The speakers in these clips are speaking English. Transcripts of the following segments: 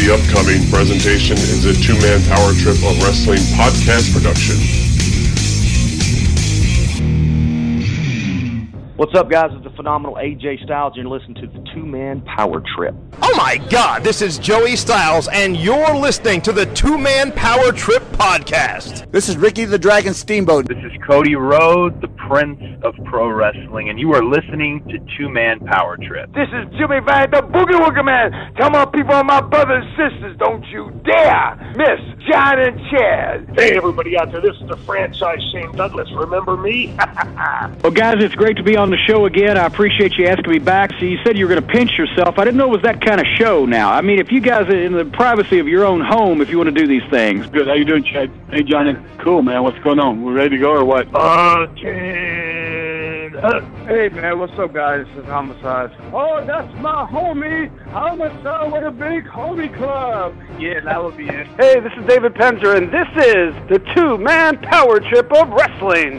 The upcoming presentation is a two-man power trip of wrestling podcast production. What's up, guys? It's the phenomenal AJ Styles, and you're listening to the Two Man Power Trip. Oh my God, this is Joey Styles, and you're listening to the Two Man Power Trip podcast. This is Ricky the Dragon Steamboat. This is Cody Rhodes, the Prince of Pro Wrestling, and you are listening to Two Man Power Trip. This is Jimmy Valiant, the Boogie Woogie Man. Tell my people and my brothers and sisters, don't you dare miss John and Chad. Hey, everybody out there, this is the franchise Shane Douglas. Remember me? well, guys, it's great to be on the show again. I appreciate you asking me back. So you said you were going to pinch yourself. I didn't know it was that kind of show. Now, I mean, if you guys are in the privacy of your own home, if you want to do these things. Good. How you doing, Chad? Hey, Johnny. Cool, man. What's going on? We ready to go or what? Uh, Hey man, what's up guys? This is Homicide. Oh, that's my homie, Homicide with a big homie club. Yeah, that would be it. Hey, this is David Penzer, and this is the two-man power trip of wrestling.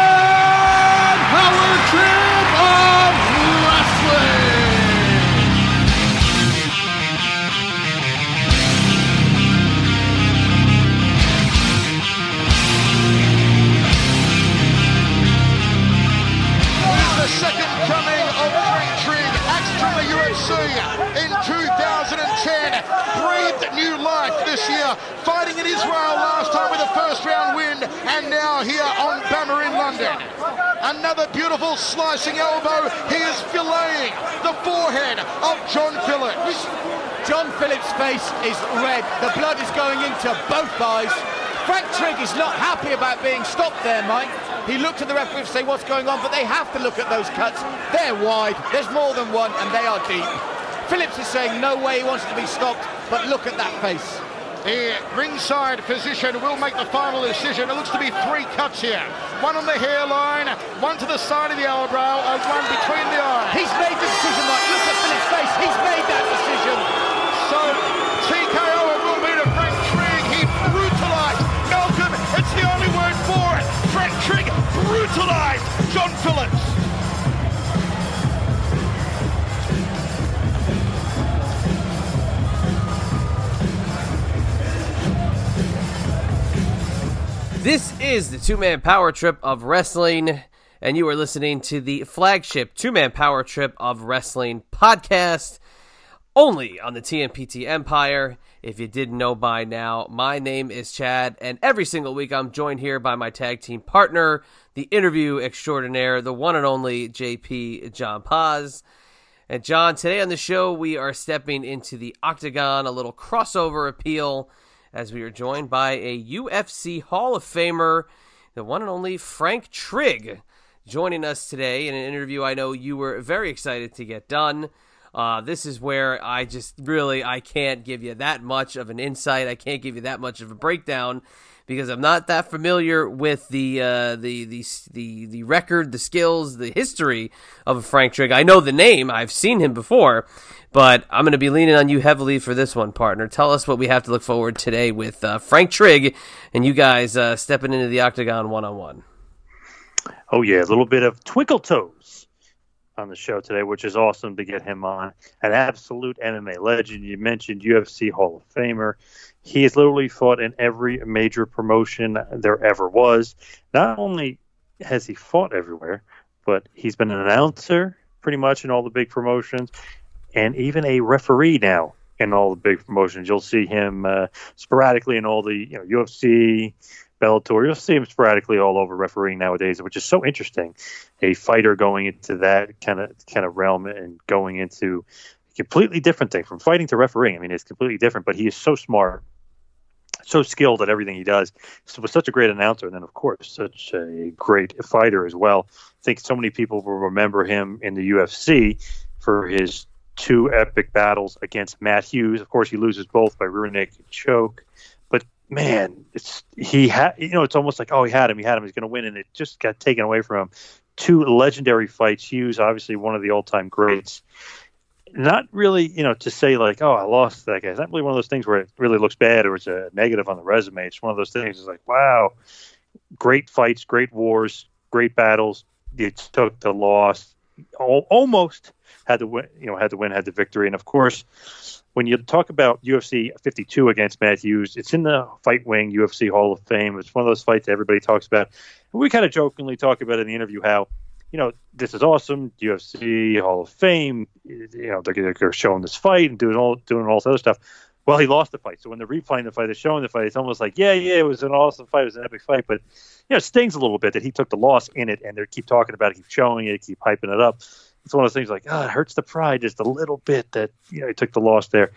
Israel last time with a first round win, and now here on BAMMA in London. Another beautiful slicing elbow. He is filleting the forehead of John Phillips. John Phillips' face is red. The blood is going into both eyes. Frank Trigg is not happy about being stopped there, Mike. He looked at the referee to say what's going on, but they have to look at those cuts. They're wide, there's more than one, and they are deep. Phillips is saying no way he wants to be stopped, but look at that face. The ringside physician will make the final decision. It looks to be three cuts here. One on the hairline, one to the side of the eyebrow, and one between the eyes. He's made the decision, Mike. Look at Phillips' face. He's made that decision. So, TKO will be to Frank Trigg. He brutalized Malcolm. It's the only word for it. Frank Trigg brutalized John Phillips. This is the two man power trip of wrestling, and you are listening to the flagship two man power trip of wrestling podcast only on the TMPT Empire. If you didn't know by now, my name is Chad, and every single week I'm joined here by my tag team partner, the interview extraordinaire, the one and only JP John Paz. And John, today on the show, we are stepping into the octagon, a little crossover appeal as we are joined by a UFC Hall of Famer, the one and only Frank Trigg, joining us today in an interview I know you were very excited to get done. Uh, this is where I just really I can't give you that much of an insight. I can't give you that much of a breakdown because I'm not that familiar with the uh, the, the the the record, the skills, the history of Frank Trigg. I know the name. I've seen him before, but I'm going to be leaning on you heavily for this one, partner. Tell us what we have to look forward today with uh, Frank Trigg and you guys uh, stepping into the octagon one on one. Oh yeah, a little bit of twinkle toes on the show today, which is awesome to get him on. An absolute MMA legend. You mentioned UFC Hall of Famer. He has literally fought in every major promotion there ever was. Not only has he fought everywhere, but he's been an announcer pretty much in all the big promotions and even a referee now in all the big promotions. You'll see him uh, sporadically in all the you know UFC, Bellator. You'll see him sporadically all over refereeing nowadays, which is so interesting. A fighter going into that kind of kind of realm and going into a completely different thing from fighting to refereeing. I mean, it's completely different, but he is so smart so skilled at everything he does. So was such a great announcer, and then of course such a great fighter as well. I think so many people will remember him in the UFC for his two epic battles against Matt Hughes. Of course, he loses both by rear naked choke. But man, it's he had you know it's almost like oh he had him, he had him, he's going to win, and it just got taken away from him. Two legendary fights. Hughes, obviously one of the all-time greats not really, you know, to say like, oh, I lost that guy. It's not really one of those things where it really looks bad or it's a negative on the resume. It's one of those things. It's like, wow, great fights, great wars, great battles. You took the loss, almost had the win. You know, had the win, had the victory, and of course, when you talk about UFC 52 against Matt Hughes, it's in the Fight Wing UFC Hall of Fame. It's one of those fights everybody talks about. And we kind of jokingly talk about in the interview how you know, this is awesome. UFC Hall of Fame. You know, they're, they're showing this fight and doing all doing all this other stuff. Well, he lost the fight. So when they're replaying the fight, they're showing the fight. It's almost like, yeah, yeah, it was an awesome fight. It was an epic fight. But you know, it stings a little bit that he took the loss in it, and they keep talking about it, keep showing it, keep hyping it up. It's one of those things like, ah, oh, it hurts the pride just a little bit that you know he took the loss there.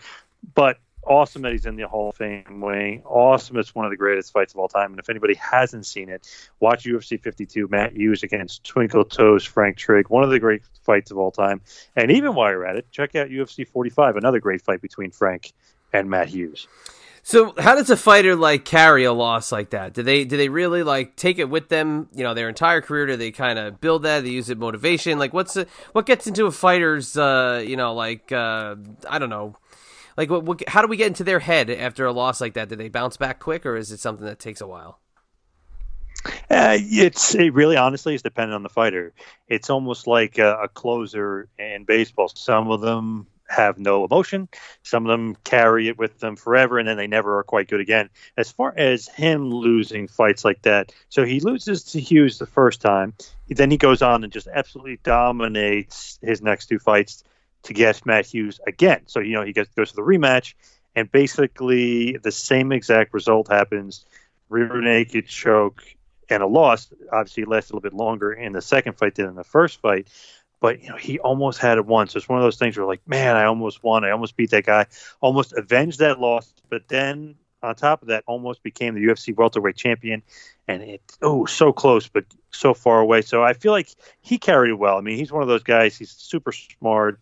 But awesome that he's in the Hall of Fame wing. Awesome. It's one of the greatest fights of all time. And if anybody hasn't seen it, watch UFC 52, Matt Hughes against Twinkle Toes Frank Trigg. One of the great fights of all time. And even while you're at it, check out UFC 45, another great fight between Frank and Matt Hughes. So, how does a fighter like carry a loss like that? Do they do they really like take it with them? You know, their entire career? Do they kind of build that? They use it motivation? Like, what's the, what gets into a fighter's? Uh, you know, like uh, I don't know like what, what, how do we get into their head after a loss like that? Do they bounce back quick, or is it something that takes a while? Uh, it's it really honestly is dependent on the fighter. It's almost like a, a closer in baseball. Some of them have no emotion. Some of them carry it with them forever, and then they never are quite good again. As far as him losing fights like that, so he loses to Hughes the first time, then he goes on and just absolutely dominates his next two fights to get Matt Hughes again. So you know he gets goes to the rematch, and basically the same exact result happens: rear naked choke and a loss. Obviously, it lasted a little bit longer in the second fight than in the first fight. But you know he almost had it once. It's one of those things where like, man, I almost won. I almost beat that guy. Almost avenged that loss. But then on top of that, almost became the UFC welterweight champion. And it oh so close, but so far away. So I feel like he carried well. I mean, he's one of those guys. He's super smart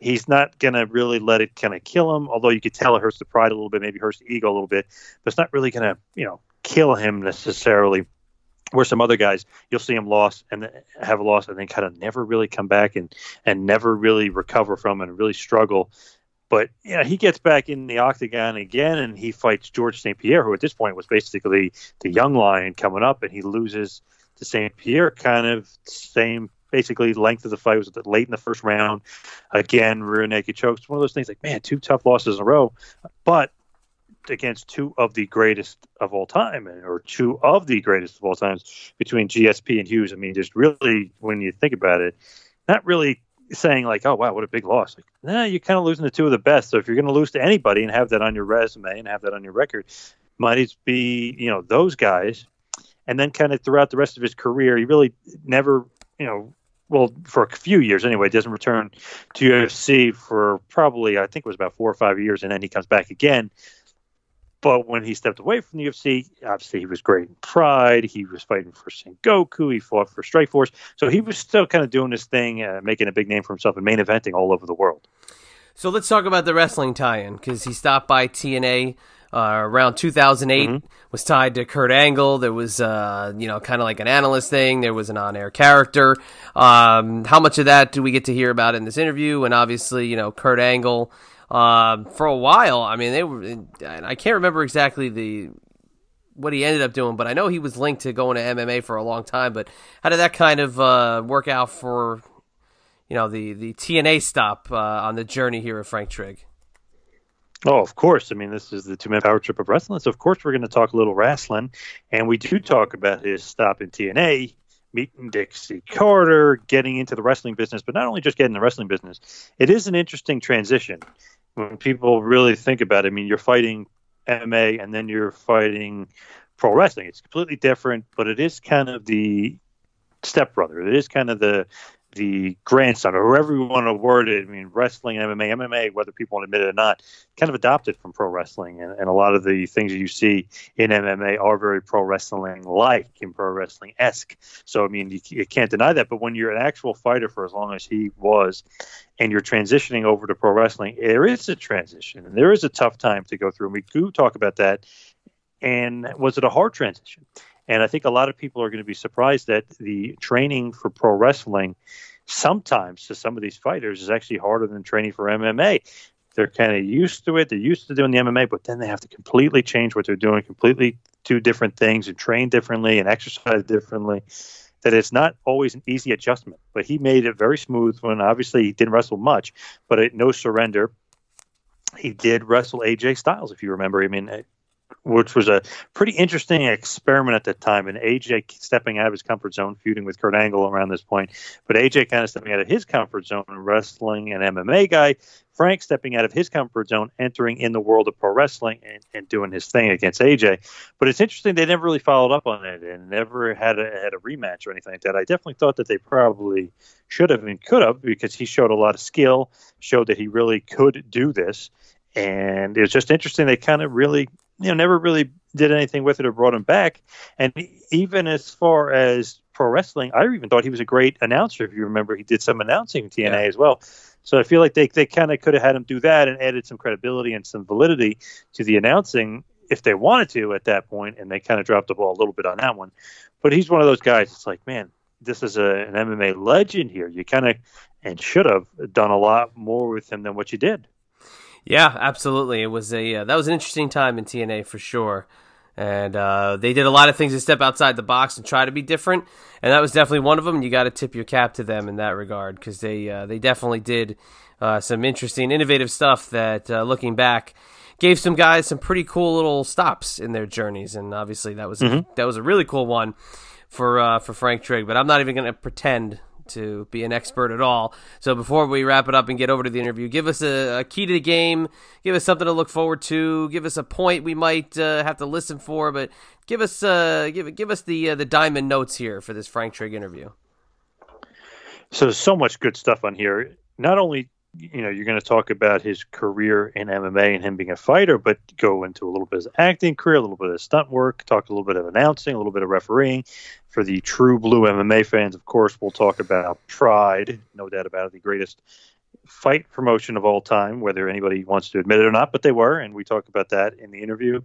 he's not to really let it kind of kill him, although you could tell it hurts the pride a little bit, maybe hurts the ego a little bit, but it's not really to, you know, kill him necessarily. Where some other guys, you'll see him lost and have a loss and then kind of never really come back and, and never really recover from and really struggle. But you know, he gets back in the octagon again and he fights Georges St. Pierre, who at this point was basically the young lion coming up, and he loses to St. Pierre, kind of same basically length of the fight was late in the first round. Again, rear naked chokes. One of those things like, man, two tough losses in a row, but against two of the greatest of all time, or two of the greatest of all times between GSP and Hughes. I mean, just really, when you think about it, not really saying like, oh wow, what a big loss. Like, nah, you're kind of losing the two of the best. So if you're going to lose to anybody and have that on your resume and have that on your record, might as be you know those guys. And then kind of throughout the rest of his career, he really never you know well, for a few years anyway, doesn't return to UFC for probably I think it was about four or five years, and then he comes back again. But when he stepped away from the UFC, obviously he was great in Pride. He was fighting for Sengoku. He fought for Strikeforce. So he was still kind of doing his thing, uh, making a big name for himself and main eventing all over the world. So let's talk about the wrestling tie-in because he stopped by TNA uh, around 2008 mm-hmm. was tied to Kurt Angle. There was, uh, you know, kind of like an analyst thing. There was an on-air character. Um, how much of that do we get to hear about in this interview? And obviously, you know, Kurt Angle. Uh, for a while, I mean, they were. I can't remember exactly the what he ended up doing, but I know he was linked to going to MMA for a long time. But how did that kind of uh, work out for, you know, the the TNA stop uh, on the journey here of Frank Trigg? Oh, of course. I mean, this is the two man power trip of wrestling. So, of course, we're going to talk a little wrestling. And we do talk about his stop in TNA, meeting Dixie Carter, getting into the wrestling business, but not only just getting the wrestling business, it is an interesting transition when people really think about it. I mean, you're fighting MMA and then you're fighting pro wrestling. It's completely different, but it is kind of the stepbrother. It is kind of the the grandson or whoever you want to word it. I mean, wrestling and MMA, MMA, whether people want to admit it or not, kind of adopted from pro wrestling. And, and a lot of the things that you see in MMA are very pro wrestling like and pro wrestling esque. So, I mean, you, you can't deny that. But when you're an actual fighter for as long as he was, and you're transitioning over to pro wrestling, there is a transition and there is a tough time to go through. And we do talk about that. And was it a hard transition? And I think a lot of people are going to be surprised that the training for pro wrestling sometimes to some of these fighters is actually harder than training for MMA. They're kind of used to it. They're used to doing the MMA, but then they have to completely change what they're doing, completely do different things and train differently and exercise differently. That it's not always an easy adjustment. But he made it very smooth when obviously he didn't wrestle much, but it, no surrender. He did wrestle AJ Styles, if you remember. I mean, which was a pretty interesting experiment at the time. And AJ stepping out of his comfort zone, feuding with Kurt Angle around this point, but AJ kind of stepping out of his comfort zone, wrestling an MMA guy. Frank stepping out of his comfort zone, entering in the world of pro wrestling and, and doing his thing against AJ. But it's interesting they never really followed up on it and never had a, had a rematch or anything like that. I definitely thought that they probably should have and could have because he showed a lot of skill, showed that he really could do this and it was just interesting. They kind of really you know never really did anything with it or brought him back. And even as far as pro wrestling, I even thought he was a great announcer. If you remember, he did some announcing in TNA yeah. as well. So I feel like they they kind of could have had him do that and added some credibility and some validity to the announcing if they wanted to at that point, and they kind of dropped the ball a little bit on that one. But he's one of those guys. It's like, man, this is a, an MMA legend here. You kind of and should have done a lot more with him than what you did. Yeah, absolutely. It was a uh, that was an interesting time in TNA for sure, and uh, they did a lot of things to step outside the box and try to be different, and that was definitely one of them. You got to tip your cap to them in that regard because they uh, they definitely did uh, some interesting, innovative stuff that, uh, looking back, gave some guys some pretty cool little stops in their journeys, and obviously that was mm-hmm. a, that was a really cool one for uh, for Frank Trigg. But I'm not even going to pretend to be an expert at all. So before we wrap it up and get over to the interview, give us a, a key to the game, give us something to look forward to, give us a point we might uh, have to listen for, but give us uh, give give us the uh, the diamond notes here for this Frank Trigg interview. So so much good stuff on here. Not only you know you're going to talk about his career in MMA and him being a fighter, but go into a little bit of acting career, a little bit of stunt work, talk a little bit of announcing, a little bit of refereeing. For the true blue MMA fans, of course, we'll talk about Pride, no doubt about it, the greatest fight promotion of all time, whether anybody wants to admit it or not, but they were, and we talk about that in the interview.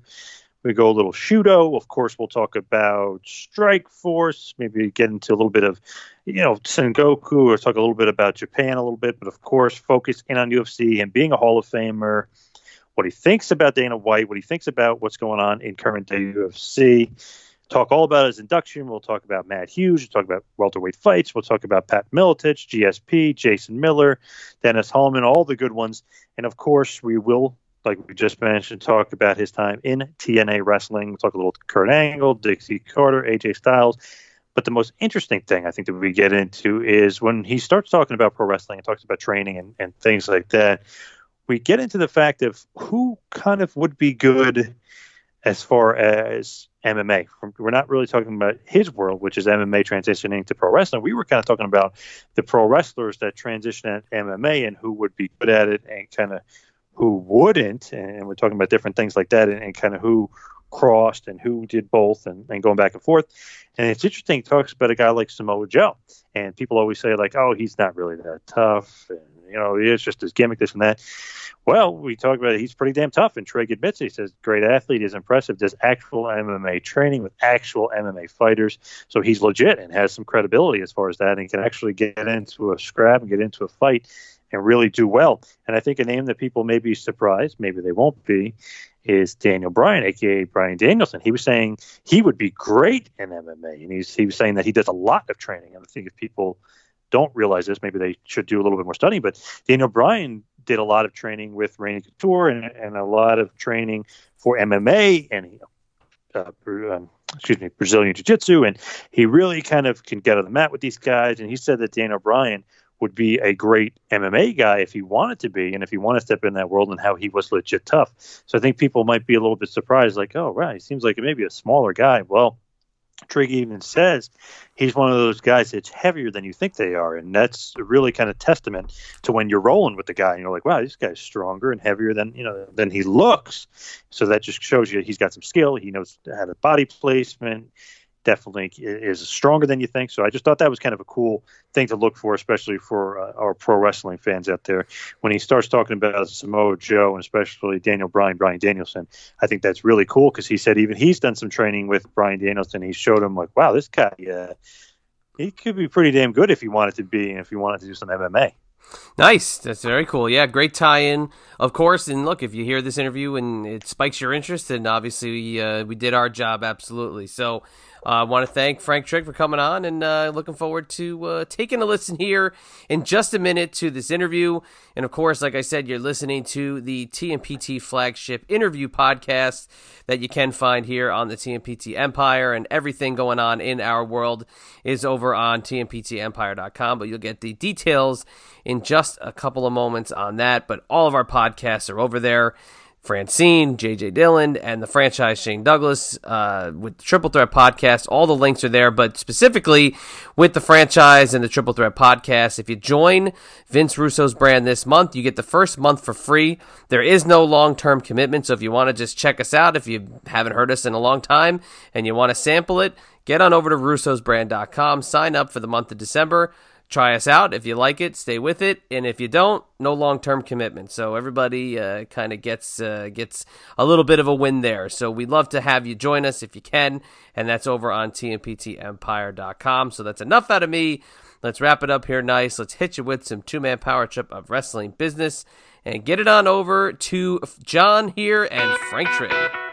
We go a little Shooto. Of course, we'll talk about Strikeforce, maybe get into a little bit of, you know, Sengoku, or talk a little bit about Japan a little bit, but of course, focus in on UFC and being a Hall of Famer, what he thinks about Dana White, what he thinks about what's going on in current day UFC. Talk all about his induction. We'll talk about Matt Hughes. We'll talk about welterweight fights. We'll talk about Pat Miletich, GSP, Jason Miller, Dennis Hallman, all the good ones. And of course, we will like we just mentioned, talk about his time in TNA wrestling. Talk a little Kurt Angle, Dixie Carter, AJ Styles. But the most interesting thing I think that we get into is when he starts talking about pro wrestling and talks about training and, and things like that, we get into the fact of who kind of would be good as far as MMA. We're not really talking about his world, which is MMA transitioning to pro wrestling. We were kind of talking about the pro wrestlers that transition at MMA and who would be good at it and kind of who wouldn't, and we're talking about different things like that, and, and kind of who crossed and who did both, and, and going back and forth. And it's interesting. He talks about a guy like Samoa Joe, and people always say like, "Oh, he's not really that tough," and you know, it's just his gimmick, this and that. Well, we talk about it. He's pretty damn tough, and Trey admits it. He says, "Great athlete, is impressive, does actual MMA training with actual MMA fighters, so he's legit and has some credibility as far as that, and can actually get into a scrap and get into a fight." And really do well. And I think a name that people may be surprised, maybe they won't be, is Daniel Bryan, aka Bryan Danielson. He was saying he would be great in MMA, and he's he was saying that he does a lot of training. And I think if people don't realize this, maybe they should do a little bit more studying. But Daniel Bryan did a lot of training with Randy Couture and, and a lot of training for MMA and uh, um, excuse me Brazilian Jiu Jitsu, and he really kind of can get on the mat with these guys. And he said that Daniel Bryan would be a great MMA guy if he wanted to be, and if he wanted to step in that world and how he was legit tough. So I think people might be a little bit surprised, like, oh, right, he seems like maybe a smaller guy. Well, Trigg even says he's one of those guys that's heavier than you think they are, and that's really kind of testament to when you're rolling with the guy and you're like, wow, this guy's stronger and heavier than you know than he looks. So that just shows you he's got some skill. He knows how to body placement definitely is stronger than you think. So I just thought that was kind of a cool thing to look for, especially for uh, our pro wrestling fans out there. When he starts talking about Samoa Joe and especially Daniel Bryan, Bryan Danielson, I think that's really cool because he said even he's done some training with Bryan Danielson. He showed him like, wow, this guy, uh, he could be pretty damn good if he wanted to be, and if he wanted to do some MMA. Nice. That's very cool. Yeah, great tie-in, of course. And look, if you hear this interview and it spikes your interest, then obviously uh, we did our job absolutely. So I uh, want to thank Frank Trigg for coming on and uh, looking forward to uh, taking a listen here in just a minute to this interview. And of course, like I said, you're listening to the TMPT flagship interview podcast that you can find here on the TMPT Empire, and everything going on in our world is over on TMPTEmpire.com. But you'll get the details in just a couple of moments on that. But all of our podcasts are over there. Francine, JJ Dillon, and the franchise Shane Douglas uh, with the Triple Threat podcast. All the links are there, but specifically with the franchise and the Triple Threat podcast, if you join Vince Russo's brand this month, you get the first month for free. There is no long term commitment, so if you want to just check us out, if you haven't heard us in a long time and you want to sample it, get on over to russosbrand.com, sign up for the month of December try us out. If you like it, stay with it, and if you don't, no long term commitment. So everybody uh, kind of gets uh, gets a little bit of a win there. So we'd love to have you join us if you can, and that's over on tmptempire.com. So that's enough out of me. Let's wrap it up here nice. Let's hit you with some two man power trip of wrestling business and get it on over to John here and Frank Trigg.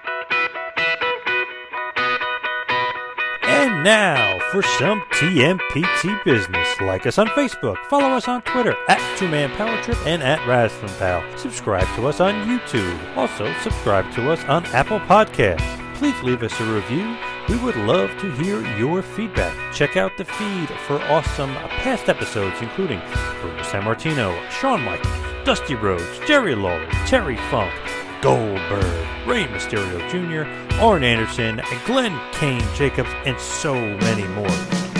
Now for some TMPT business. Like us on Facebook, follow us on Twitter at Two Man Power Trip and at Wrestling Pal. Subscribe to us on YouTube. Also, subscribe to us on Apple Podcasts. Please leave us a review. We would love to hear your feedback. Check out the feed for awesome past episodes, including Bruno Sammartino, Shawn Michaels, Dusty Rhodes, Jerry Lawler, Terry Funk, Goldberg, Rey Mysterio Jr., Arn Anderson, Glenn Kane Jacobs, and so many more.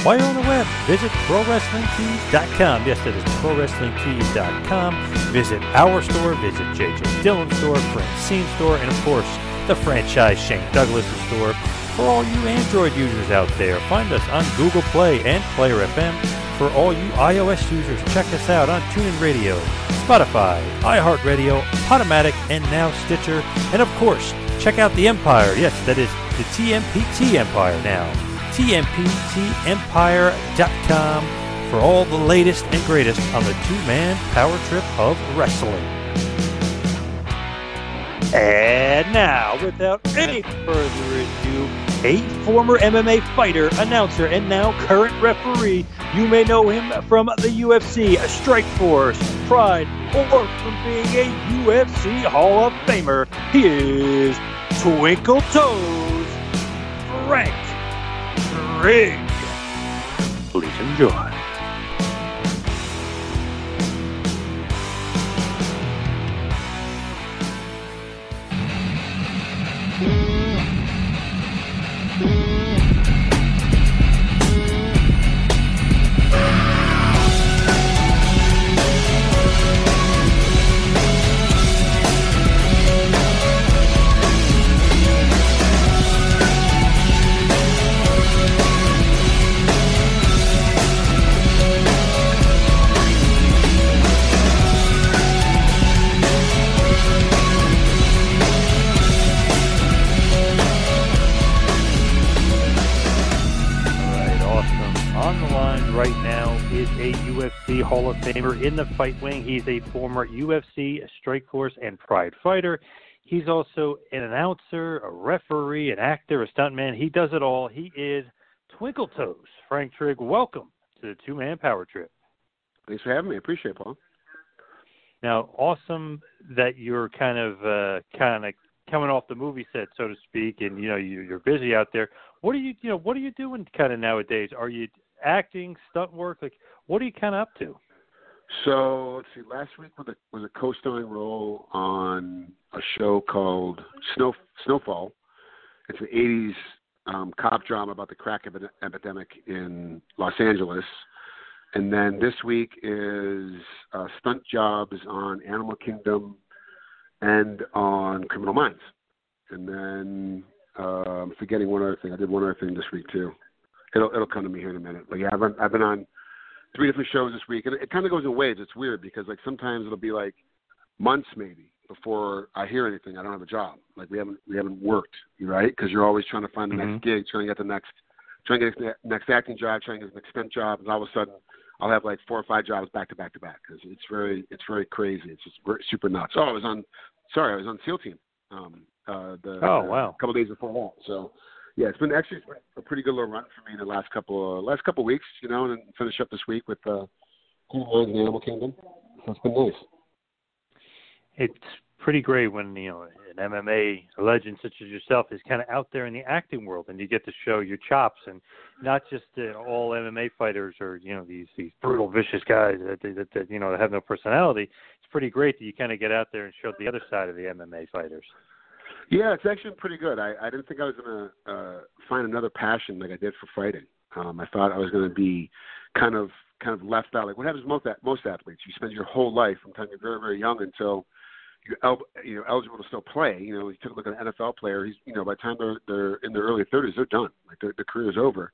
While you're on the web, visit ProWrestlingTees.com. Yes, that is ProWrestlingTees.com. Visit our store, visit JJ Dillon's store, Francine store, and of course, the franchise Shane Douglas store. For all you Android users out there, find us on Google Play and Player FM. For all you iOS users, check us out on TuneIn Radio, Spotify, iHeartRadio, Podomatic, and now Stitcher. And of course, check out the Empire. Yes, that is the TMPT Empire now. TMPTEmpire.com for all the latest and greatest on the two-man power trip of wrestling. And now, without any further ado, a former MMA fighter, announcer, and now current referee. You may know him from the UFC, Strikeforce, Pride, or from being a UFC Hall of Famer. He is Twinkle Toes Frank Trigg. Please enjoy. Hall Famer in the fight wing. He's a former UFC Strikeforce and Pride fighter. He's also an announcer, a referee, an actor, a stuntman. He does it all. He is Twinkle Toes. Frank Trigg, welcome to the Two Man Power Trip. Thanks for having me. Appreciate it, Paul. Now, awesome that you're kind of uh, kind of coming off the movie set, so to speak, and you know you, you're busy out there. What are you you know what are you doing kind of nowadays? Are you acting, stunt work? Like, what are you kind of up to? So let's see. Last week was a was a co-starring role on a show called Snow Snowfall. It's an '80s um, cop drama about the crack epi- epidemic in Los Angeles. And then this week is uh, stunt jobs on Animal Kingdom and on Criminal Minds. And then uh, I'm forgetting one other thing. I did one other thing this week too. It'll it'll come to me here in a minute. But yeah, I've been, I've been on three different shows this week, and it, it kind of goes in waves. It's weird because like sometimes it'll be like months maybe before I hear anything. I don't have a job. Like we haven't we haven't worked, right? Because you're always trying to find the Mhm. next gig, trying to get the next, trying to get the next acting job, trying to get the next stunt job, and all of a sudden I'll have like four or five jobs back to back to back because it's very it's very crazy. It's just ver- super nuts. Oh, I was on, sorry, I was on SEAL Team. Um, uh, the Oh, wow, a couple days before that. So yeah, it's been actually a pretty good little run for me the last couple uh, last couple weeks, you know, and finish up this week with uh, King Lions and Animal Kingdom. So it's been nice. It's pretty great when you know an MMA legend such as yourself is kind of out there in the acting world, and you get to show your chops, and not just uh, all MMA fighters or you know these these brutal, vicious guys that, that, that you know have no personality. It's pretty great that you kind of get out there and show the other side of the MMA fighters. Yeah, it's actually pretty good. I, I didn't think I was gonna uh, find another passion like I did for fighting. Um, I thought I was gonna be kind of kind of left out. Like what happens to most most athletes? You spend your whole life from time you're very very young until you're el- you know eligible to still play. You know, you take a look at an NFL player. He's you know by the time they're they're in their early 30s, they're done. Like their, their career is over,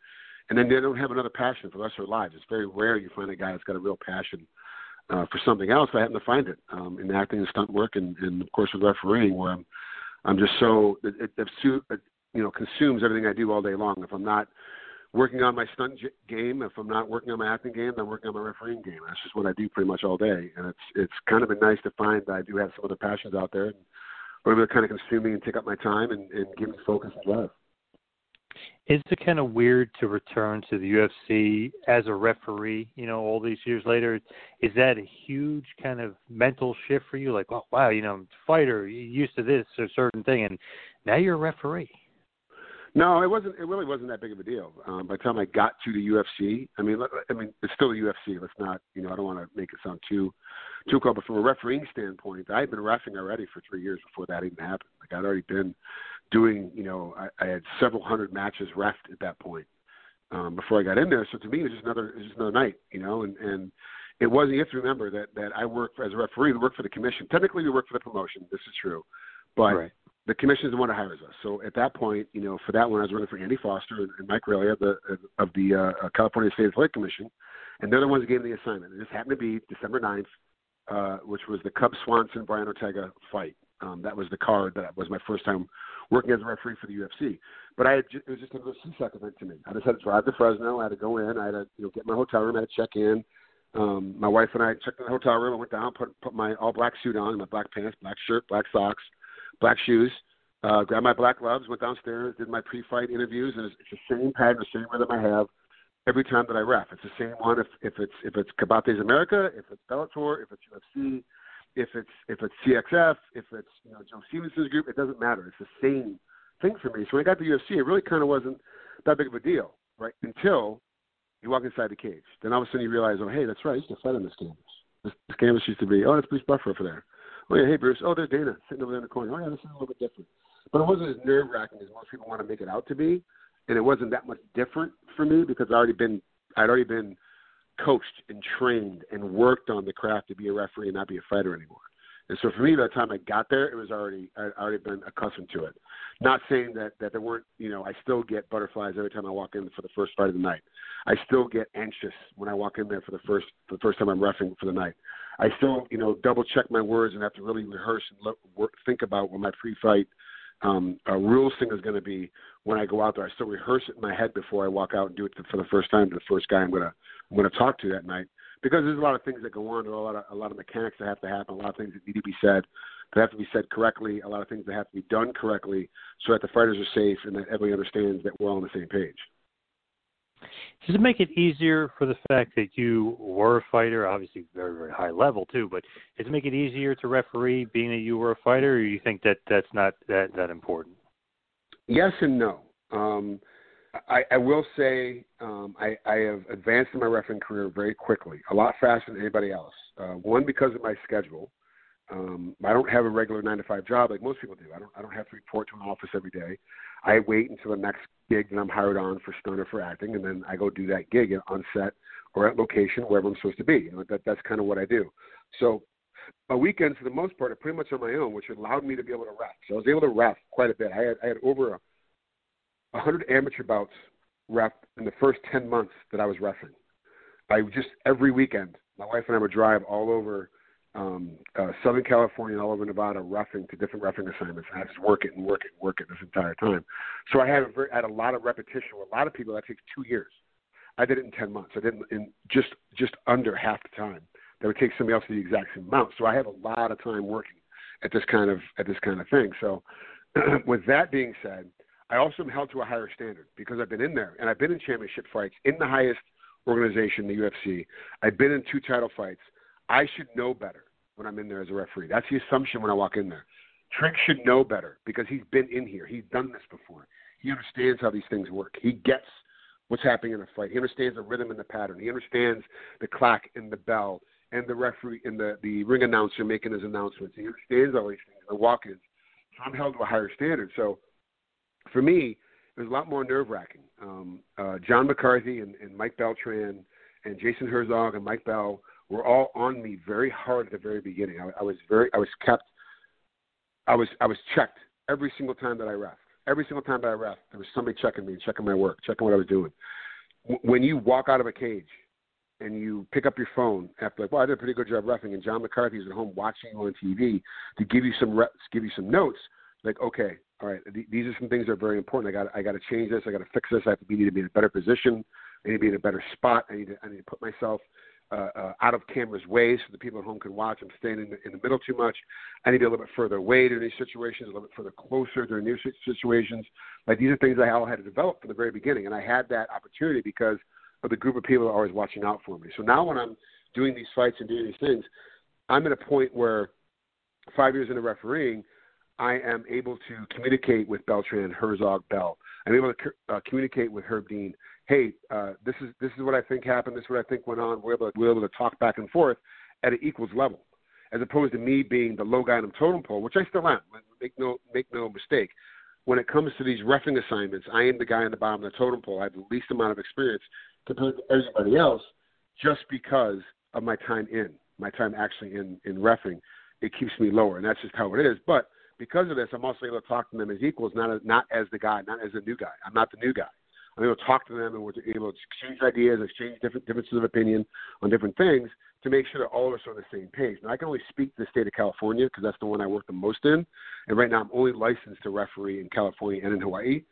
and then they don't have another passion for the rest of their lives. It's very rare you find a guy that's got a real passion uh, for something else. I happen to find it um, in acting and stunt work, and, and of course with refereeing, where I'm I'm just so it, it, it, you know consumes everything I do all day long. If I'm not working on my stunt j- game, if I'm not working on my acting game, I'm working on my refereeing game. That's just what I do pretty much all day, and it's it's kind of been nice to find that I do have some other passions out there, and able to kind of consume me and take up my time and, and give me focus and drive. Is it kind of weird to return to the UFC as a referee? You know, all these years later, is that a huge kind of mental shift for you? Like, oh wow, you know, fighter, used to this or certain thing, and now you're a referee. No, it wasn't. It really wasn't that big of a deal. Um, by the time I got to the UFC, I mean, I mean, it's still the UFC. Let's not, you know, I don't want to make it sound too, too cold. But from a refereeing standpoint, I had been refing already for three years before that even happened. Like I'd already been doing, you know, I, I had several hundred matches refed at that point um, before I got in there. So to me, it was just another, it was just another night, you know, and and it wasn't. You have to remember that that I work as a referee. We work for the commission. Technically, we work for the promotion. This is true, but Right. the commission is the one that hires us. So at that point, you know, for that one, I was working for Andy Foster and, and Mike of the of the uh, California State Athletic Commission, and they're the ones that gave me the assignment. And this happened to be December 9th, uh, which was the Cub Swanson Brian Ortega fight. Um, that was the card that was my first time working as a referee for the UFC. But I had ju- it was just another CSAC event to me. I just had to drive to Fresno. I had to go in. I had to you know get my hotel room. I had to check in. Um, my wife and I checked in the hotel room. I went down, put put my all black suit on, my black pants, black shirt, black socks, black shoes. Uh, grabbed my black gloves, went downstairs, did my pre-fight interviews, and it's, it's the same pattern, the same rhythm I have every time that I ref. It's the same one if if it's if it's Combate Americas, if it's Bellator, if it's UFC, if it's if it's CXF, if it's you know Joe Stevenson's group. It doesn't matter. It's the same thing for me. So when I got to UFC, it really kind of wasn't that big of a deal, right? Until you walk inside the cage. Then all of a sudden you realize, oh hey, that's right. I used to fight on this canvas. This, this canvas used to be, oh, that's Bruce Buffer over there. Oh yeah, hey Bruce. Oh, there's Dana sitting over there in the corner. Oh yeah, this is a little bit different. But it wasn't as nerve wracking as most people want to make it out to be, and it wasn't that much different for me because I already been I'd already been coached and trained and worked on the craft to be a referee and not be a fighter anymore. And so for me, by the time I got there, it was already I'd already been accustomed to it. Not saying that that there weren't, you know, I still get butterflies every time I walk in for the first fight of the night. I still get anxious when I walk in there for the first for the first time I'm refing for the night. I still, you know, double check my words and have to really rehearse and look, work, think about what my pre-fight um, uh, rules thing is going to be when I go out there. I still rehearse it in my head before I walk out and do it for the first time to the first guy I'm going to I'm to talk to that night because there's a lot of things that go on. There are a lot of a lot of mechanics that have to happen. A lot of things that need to be said that have to be said correctly. A lot of things that have to be done correctly so that the fighters are safe and that everybody understands that we're all on the same page. Does it make it easier for the fact that you were a fighter, obviously very, very high level too, but does it make it easier to referee being that you were a fighter, or you think that that's not that that important? Yes and no. Um, I, I will say um, I, I have advanced in my refereeing career very quickly, a lot faster than anybody else. Uh, one because of my schedule. Um, I don't have a regular nine to five job like most people do. I don't I don't have to report to an office every day. I wait until the next gig that I'm hired on for stunt or for acting, and then I go do that gig on set or at location wherever I'm supposed to be. You know, that that's kind of what I do. So my weekends, for the most part, are pretty much on my own, which allowed me to be able to ref. So I was able to ref quite a bit. I had I had over a, a hundred amateur bouts ref in the first ten months that I was refing. I just every weekend, my wife and I would drive all over um, uh, Southern California all over Nevada, refing to different refing assignments. I just work it and work it and work it this entire time. So I had a very, I had a lot of repetition. With a lot of people, that takes two years. I did it in ten months. I did it in just just under half the time that would take somebody else the exact same amount. So I have a lot of time working at this kind of at this kind of thing. So with that being said, I also am held to a higher standard because I've been in there and I've been in championship fights in the highest organization, the UFC. I've been in two title fights. I should know better when I'm in there as a referee. That's the assumption when I walk in there. Trigg should know better because he's been in here. He's done this before. He understands how these things work. He gets what's happening in a fight. He understands the rhythm and the pattern. He understands the clack and the bell and the referee and the, the ring announcer making his announcements. He understands all these things, the walk ins. So I'm held to a higher standard. So for me, it was a lot more nerve wracking. Um, uh, John McCarthy and, and Mike Beltran and Jason Herzog and Mike Bell were all on me very hard at the very beginning. I, I was very, I was kept, I was, I was checked every single time that I ref. Every single time that I ref, there was somebody checking me, and checking my work, checking what I was doing. When you walk out of a cage and you pick up your phone after like, well, I did a pretty good job refing, and John McCarthy's at home watching you on TV to give you some reps, give you some notes. Like, okay, all right, th- these are some things that are very important. I got, I got to change this. I got to fix this. I have to be, need to be in a better position. I need to be in a better spot. I need to, I need to put myself uh, uh, out of camera's way so the people at home can watch. I'm staying in the, in the middle too much. I need to be a little bit further away during these situations, a little bit further closer during these situations. Like these are things I all had to develop from the very beginning, and I had that opportunity because of the group of people that are always watching out for me. So now when I'm doing these fights and doing these things, I'm at a point where five years into refereeing, I am able to communicate with Beltran, Herzog, Bell. I'm able to uh, communicate with Herb Dean hey, uh, this is this is what I think happened. This is what I think went on. We're able to, we're able to talk back and forth at an equals level, as opposed to me being the low guy on the totem pole, which I still am. Make no make no mistake. When it comes to these refing assignments, I am the guy on the bottom of the totem pole. I have the least amount of experience compared to everybody else, just because of my time in my time actually in in refing. It keeps me lower, and that's just how it is. But because of this, I'm also able to talk to them as equals, not as, not as the guy, not as a new guy. I'm not the new guy. I'm able to talk to them and we're able to exchange ideas, exchange different differences of opinion on different things to make sure that all of us are on the same page. Now, I can only speak to the state of California because that's the one I work the most in. And right now, I'm only licensed to referee in California and in Hawaii.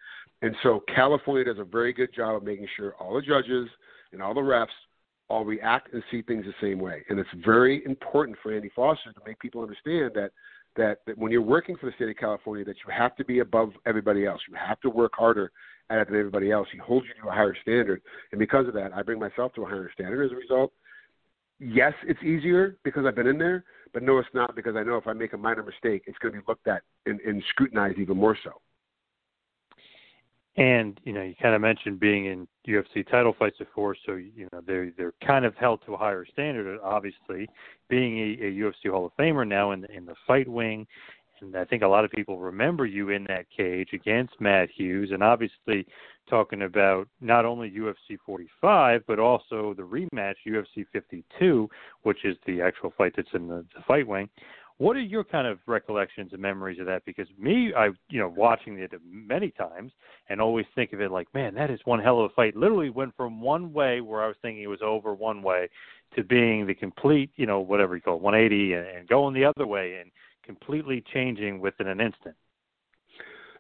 And so, California does a very good job of making sure all the judges and all the refs all react and see things the same way. And it's very important for Andy Foster to make people understand that that, that when you're working for the state of California, that you have to be above everybody else. You have to work harder at than everybody else. He holds you to a higher standard, and because of that, I bring myself to a higher standard. As a result, yes, it's easier because I've been in there, but no, it's not because I know if I make a minor mistake, it's going to be looked at and, and scrutinized even more so. And you know, you kind of mentioned being in UFC title fights before, so you know they're they're kind of held to a higher standard. Obviously, being a, a UFC Hall of Famer now in the, in the fight wing, and I think a lot of people remember you in that cage against Matt Hughes, and obviously talking about not only UFC 45 but also the rematch UFC 52, which is the actual fight that's in the, the fight wing. What are your kind of recollections and memories of that? Because me, I you know watching it many times and always think of it like, man, that is one hell of a fight. Literally went from one way where I was thinking it was over one way to being the complete, you know, whatever you call it, 180 and, and going the other way and completely changing within an instant.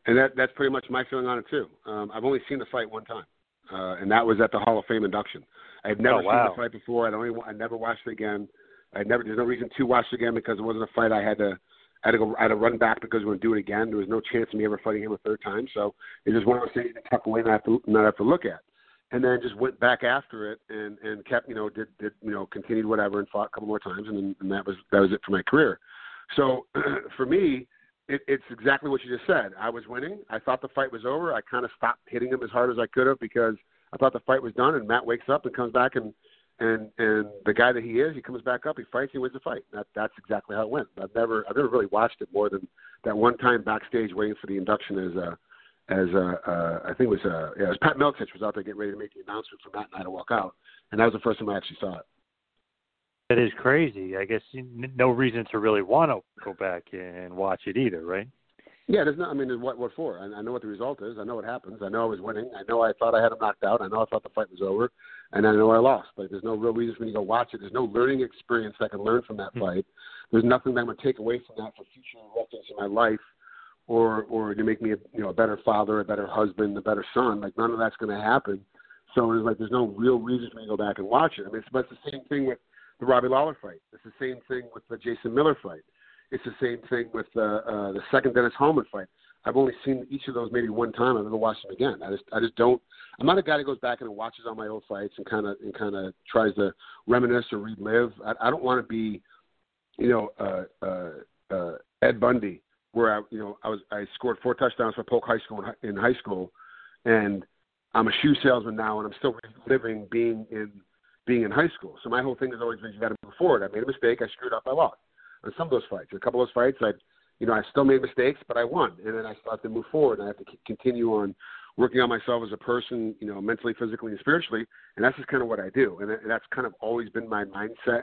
And that that's pretty much my feeling on it too. Um, I've only seen the fight one time, uh, and that was at the Hall of Fame induction. I had never oh, wow. seen the fight before. I don't. Even, I never watched it again. I never. There's no reason to watch it again because it wasn't a fight I had to. I had to go. I had to run back because we're going to do it again. There was no chance of me ever fighting him a third time. So it just one of those things to tuck away and not have to not have to look at. And then just went back after it and and kept you know did did you know continued whatever and fought a couple more times and then and that was that was it for my career. So for me, it, it's exactly what you just said. I was winning. I thought the fight was over. I kind of stopped hitting him as hard as I could have because I thought the fight was done. And Matt wakes up and comes back and and and the guy that he is, he comes back up, he fights, he wins the fight. That that's exactly how it went. I've never I've never really watched it more than that one time backstage waiting for the induction as uh as uh, uh I think it was uh yeah, it was Pat Miletich was out there getting ready to make the announcement for Matt and I to walk out, and that was the first time I actually saw it. That is crazy. I guess no reason to really want to go back and watch it either, right? Yeah, there's no. I mean, what what for? I, I know what the result is. I know what happens. I know I was winning. I know I thought I had him knocked out. I know I thought the fight was over, and I know I lost. But there's no real reason for me to go watch it. There's no learning experience I can learn from that mm-hmm. fight. There's nothing that I'm going to take away from that for future reference in my life, or or to make me a you know a better father, a better husband, a better son. Like none of that's going to happen. So it's like there's no real reason for me to go back and watch it. I mean, it's, about the same thing with the Robbie Lawler fight. It's the same thing with the Jason Miller fight. It's the same thing with uh, uh, the second Dennis Hallman fight. I've only seen each of those maybe one time. I've never watched them again. I just I just don't. I'm not a guy that goes back and watches all my old fights and kind of and kind of tries to reminisce or relive. I, I don't want to be, you know, uh, uh, uh, Ed Bundy, where I you know I was I scored four touchdowns for Polk High School in, in high school, and I'm a shoe salesman now, and I'm still living being in being in high school. So my whole thing has always been you got to move forward. I made a mistake. I screwed up. I lost. On some of those fights, a couple of those fights, I, you know, I still made mistakes, but I won, and then I have to move forward. I have to continue on working on myself as a person, you know, mentally, physically, and spiritually. And that's just kind of what I do. And that's kind of always been my mindset,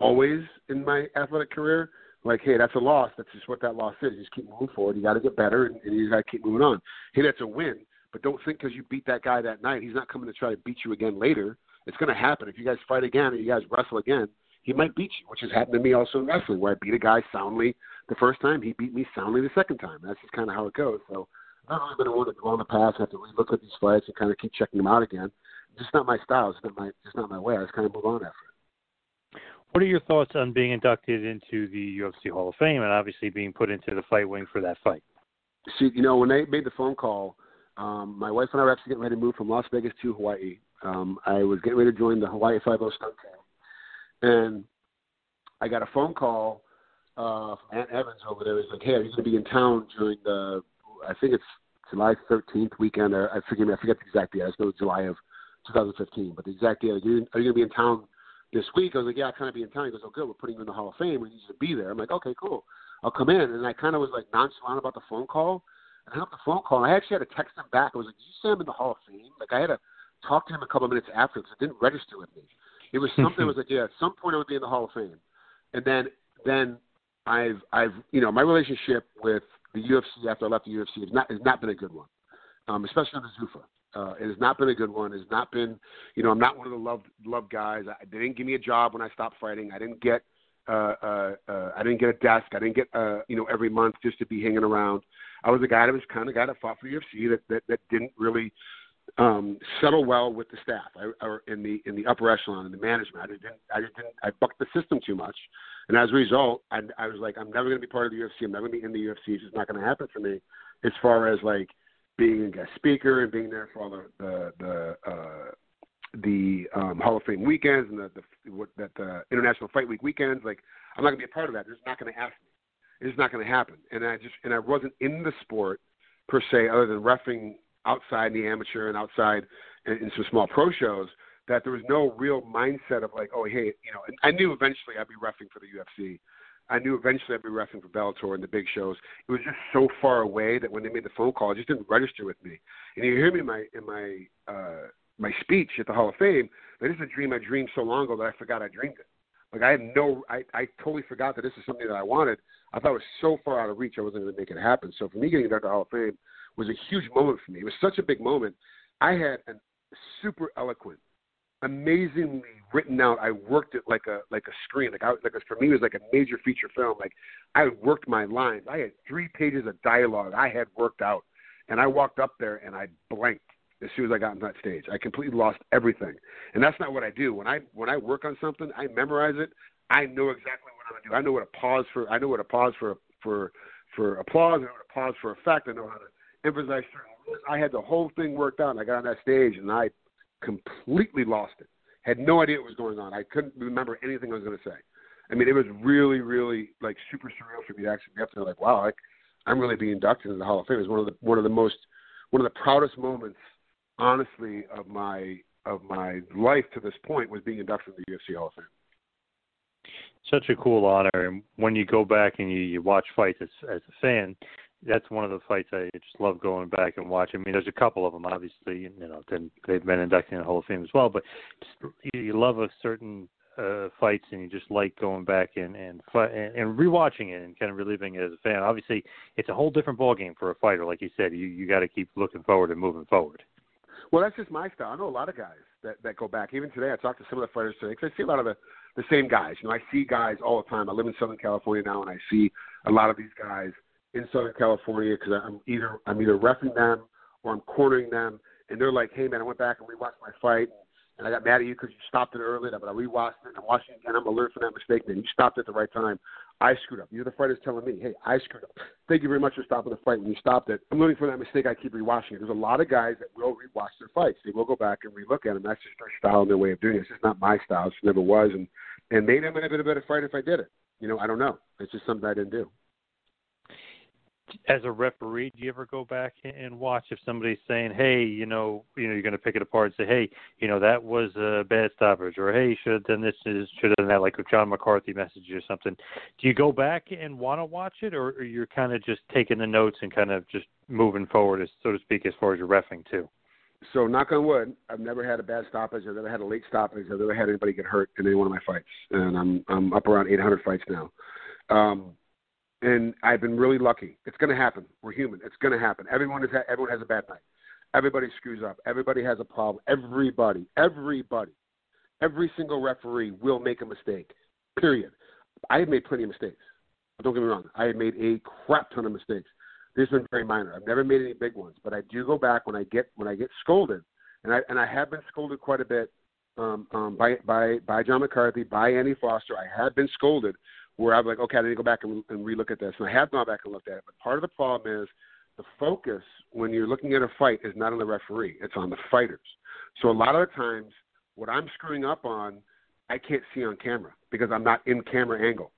always in my athletic career. Like, hey, that's a loss. That's just what that loss is. You just keep moving forward. You got to get better, and, and you got to keep moving on. Hey, that's a win. But don't think because you beat that guy that night, he's not coming to try to beat you again later. It's going to happen. If you guys fight again or you guys wrestle again, he might beat you, which has happened to me also in wrestling, where I beat a guy soundly the first time, he beat me soundly the second time. That's just kind of how it goes. So I've not really been one to dwell on the past, have to relook at these fights and kind of keep checking them out again. It's just not my style. It's not my, just not my way. I just kind of move on after it. What are your thoughts on being inducted into the UFC Hall of Fame and obviously being put into the fight wing for that fight? See, you know, when they made the phone call, um, my wife and I were actually getting ready to move from Las Vegas to Hawaii. Um, I was getting ready to join the Hawaii Five O stunt team, and I got a phone call uh, from Aunt Evans over there. He's like, "Hey, are you going to be in town during the? I think it's July 13th weekend. Or I forget. I forget the exact date. I just know it's July of 2015. But the exact date. Are you, are you going to be in town this week? I was like, "Yeah, I kind of be in town." He goes, "Oh, good. We're putting you in the Hall of Fame. We need you to be there." I'm like, "Okay, cool. I'll come in." And I kind of was like nonchalant about the phone call. And I hung up the phone call. And I actually had to text him back. I was like, "Did you say I'm in the Hall of Fame?" Like I had to talked to him a couple of minutes after because it didn't register with me. It was something that was like, yeah, at some point I would be in the Hall of Fame, and then then I've I've you know my relationship with the UFC after I left the UFC has not has not been a good one, um, especially on the Zuffa. Uh, it has not been a good one. Has not been, you know, I'm not one of the love love guys. I, they didn't give me a job when I stopped fighting. I didn't get uh, uh, uh, I didn't get a desk. I didn't get uh, you know every month just to be hanging around. I was a guy that was kind of guy that fought for the UFC that that, that didn't really um, settle well with the staff I, or in the in the upper echelon in the management. I didn't I didn't I bucked the system too much, and as a result, I, I was like, I'm never going to be part of the UFC. I'm never going to be in the UFC. It's just not going to happen for me. As far as like being a guest speaker and being there for all the the the, uh, the um, Hall of Fame weekends and the, the what that the International Fight Week weekends, like I'm not going to be a part of that. They're not going to ask me. It's not going to happen. And I just and I wasn't in the sport per se, other than refing outside the amateur and outside in, in some small pro shows that there was no real mindset of like, oh, hey, you know, I knew eventually I'd be refing for the UFC. I knew eventually I'd be refing for Bellator and the big shows. It was just so far away that when they made the phone call, it just didn't register with me. And you hear me in my in my uh, my speech at the Hall of Fame. That is a dream I dreamed so long ago that I forgot I dreamed it. Like I had no, I I totally forgot that this is something that I wanted. I thought it was so far out of reach I wasn't going to make it happen. So for me getting into the Hall of Fame was a huge moment for me. It was such a big moment. I had a super eloquent, amazingly written out. I worked it like a like a screen. Like I like for me it was like a major feature film. Like I worked my lines. I had three pages of dialogue I had worked out, and I walked up there and I blanked as soon as I got on that stage. I completely lost everything, and that's not what I do. When I when I work on something, I memorize it. I know exactly what I'm gonna do. I know what to pause for. I know what to pause for for for applause. I know what to pause for effect. I know how to words. I had the whole thing worked out, and I got on that stage, and I completely lost it. Had no idea what was going on. I couldn't remember anything I was going to say. I mean, it was really, really like super surreal for me to actually be up there. Like, wow, like, I'm really being inducted into the Hall of Fame. It was one of the one of the most one of the proudest moments, honestly, of my of my life to this point was being inducted into the UFC Hall of Fame. Such a cool honor, and when you go back and you, you watch fights as as a fan, that's one of the fights I just love going back and watching. I mean, there's a couple of them, obviously, you know, they've been inducted in the Hall of Fame as well. But just, you, love a certain uh, fights, and you just like going back and and, and and rewatching it and kind of reliving it as a fan. Obviously, it's a whole different ball game for a fighter. Like you said, you you got to keep looking forward and moving forward. Well, that's just my style. I know a lot of guys that that go back. Even today, I talked to some of the fighters today because I see a lot of the the same guys. You know, I see guys all the time. I live in Southern California now, and I see a lot of these guys in Southern California because I'm either I'm either refing them or I'm cornering them, and they're like, "Hey, man, I went back and rewatched my fight." and I got mad at you because you stopped it early, but I rewatched it and I'm watching it again. I'm learn from that mistake. Man, you stopped at the right time. I screwed up. You're the fighter's telling me, hey, I screwed up. Thank you very much for stopping the fight when you stopped it. I'm learning from that mistake. I keep rewatching it. There's a lot of guys that will rewatch their fights. They will go back and relook at them. That's just their style and their way of doing it. It's just not my style. It never was. And and maybe I might have been a better fighter if I did it. You know, I don't know. It's just something I didn't do as a referee, do you ever go back and watch if somebody's saying, "Hey, you know, you know, you're going to pick it apart and say, "Hey, you know, that was a bad stoppage," or "Hey, should have done this, should have done that," like a John McCarthy message or something. Do you go back and want to watch it, or, or you're kind of just taking the notes and kind of just moving forward, as so to speak, as far as your refing too? So, knock on wood, I've never had a bad stoppage. I've never had a late stoppage. I've never had anybody get hurt in any one of my fights, and I'm I'm up around 800 fights now. Um, and I've been really lucky. It's going to happen. We're human. It's going to happen. Everyone is everyone has a bad night. Everybody screws up. Everybody has a problem. Everybody, everybody, every single referee will make a mistake. Period. I have made plenty of mistakes. Don't get me wrong. I have made a crap ton of mistakes. These have been very minor. I've never made any big ones, but I do go back when I get when I get scolded, and I and I have been scolded quite a bit um, um, by by by John McCarthy, by Andy Foster. I have been scolded where I'm like, okay, I need to go back and, and relook at this. And I have gone back and looked at it. But part of the problem is the focus when you're looking at a fight is not on the referee; it's on the fighters. So a lot of the times, what I'm screwing up on, I can't see on camera because I'm not in camera angle.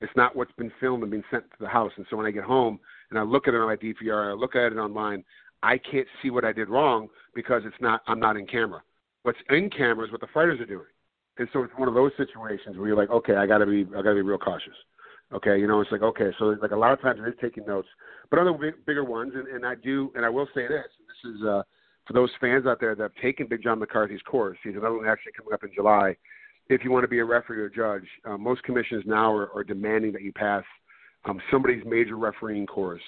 It's not what's been filmed and been sent to the house. And so when I get home and I look at it on my DVR, I look at it online, I can't see what I did wrong because it's not. I'm not in camera. What's in camera is what the fighters are doing. And so it's one of those situations where you're like, okay, I gotta be, I gotta be real cautious. Okay, you know, it's like okay, so like a lot of times it is taking notes, but other big, bigger ones, and, and I do, and I will say this, this is uh, for those fans out there that have taken Big John McCarthy's course. He's another one actually coming up in July. If you want to be a referee or judge, uh, most commissions now are, are demanding that you pass um, somebody's major refereeing course.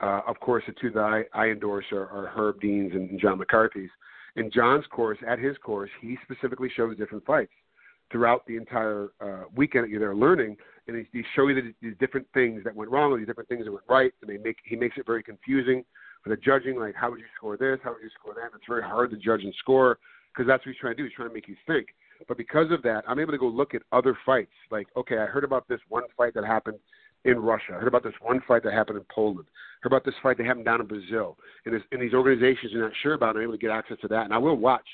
Uh, of course, the two that I, I endorse are, are Herb Dean's and John McCarthy's. In John's course, at his course, he specifically shows different fights throughout the entire uh, weekend that you're there learning, and he, he show you the, these different things that went wrong or these different things that went right, and they make he makes it very confusing for the judging. Like, how would you score this? How would you score that? It's very hard to judge and score because that's what he's trying to do. He's trying to make you think. But because of that, I'm able to go look at other fights. Like, okay, I heard about this one fight that happened in Russia. I heard about this one fight that happened in Poland. I heard about this fight that happened down in Brazil. And, and these organizations are not sure about. It, I'm able to get access to that, and I will watch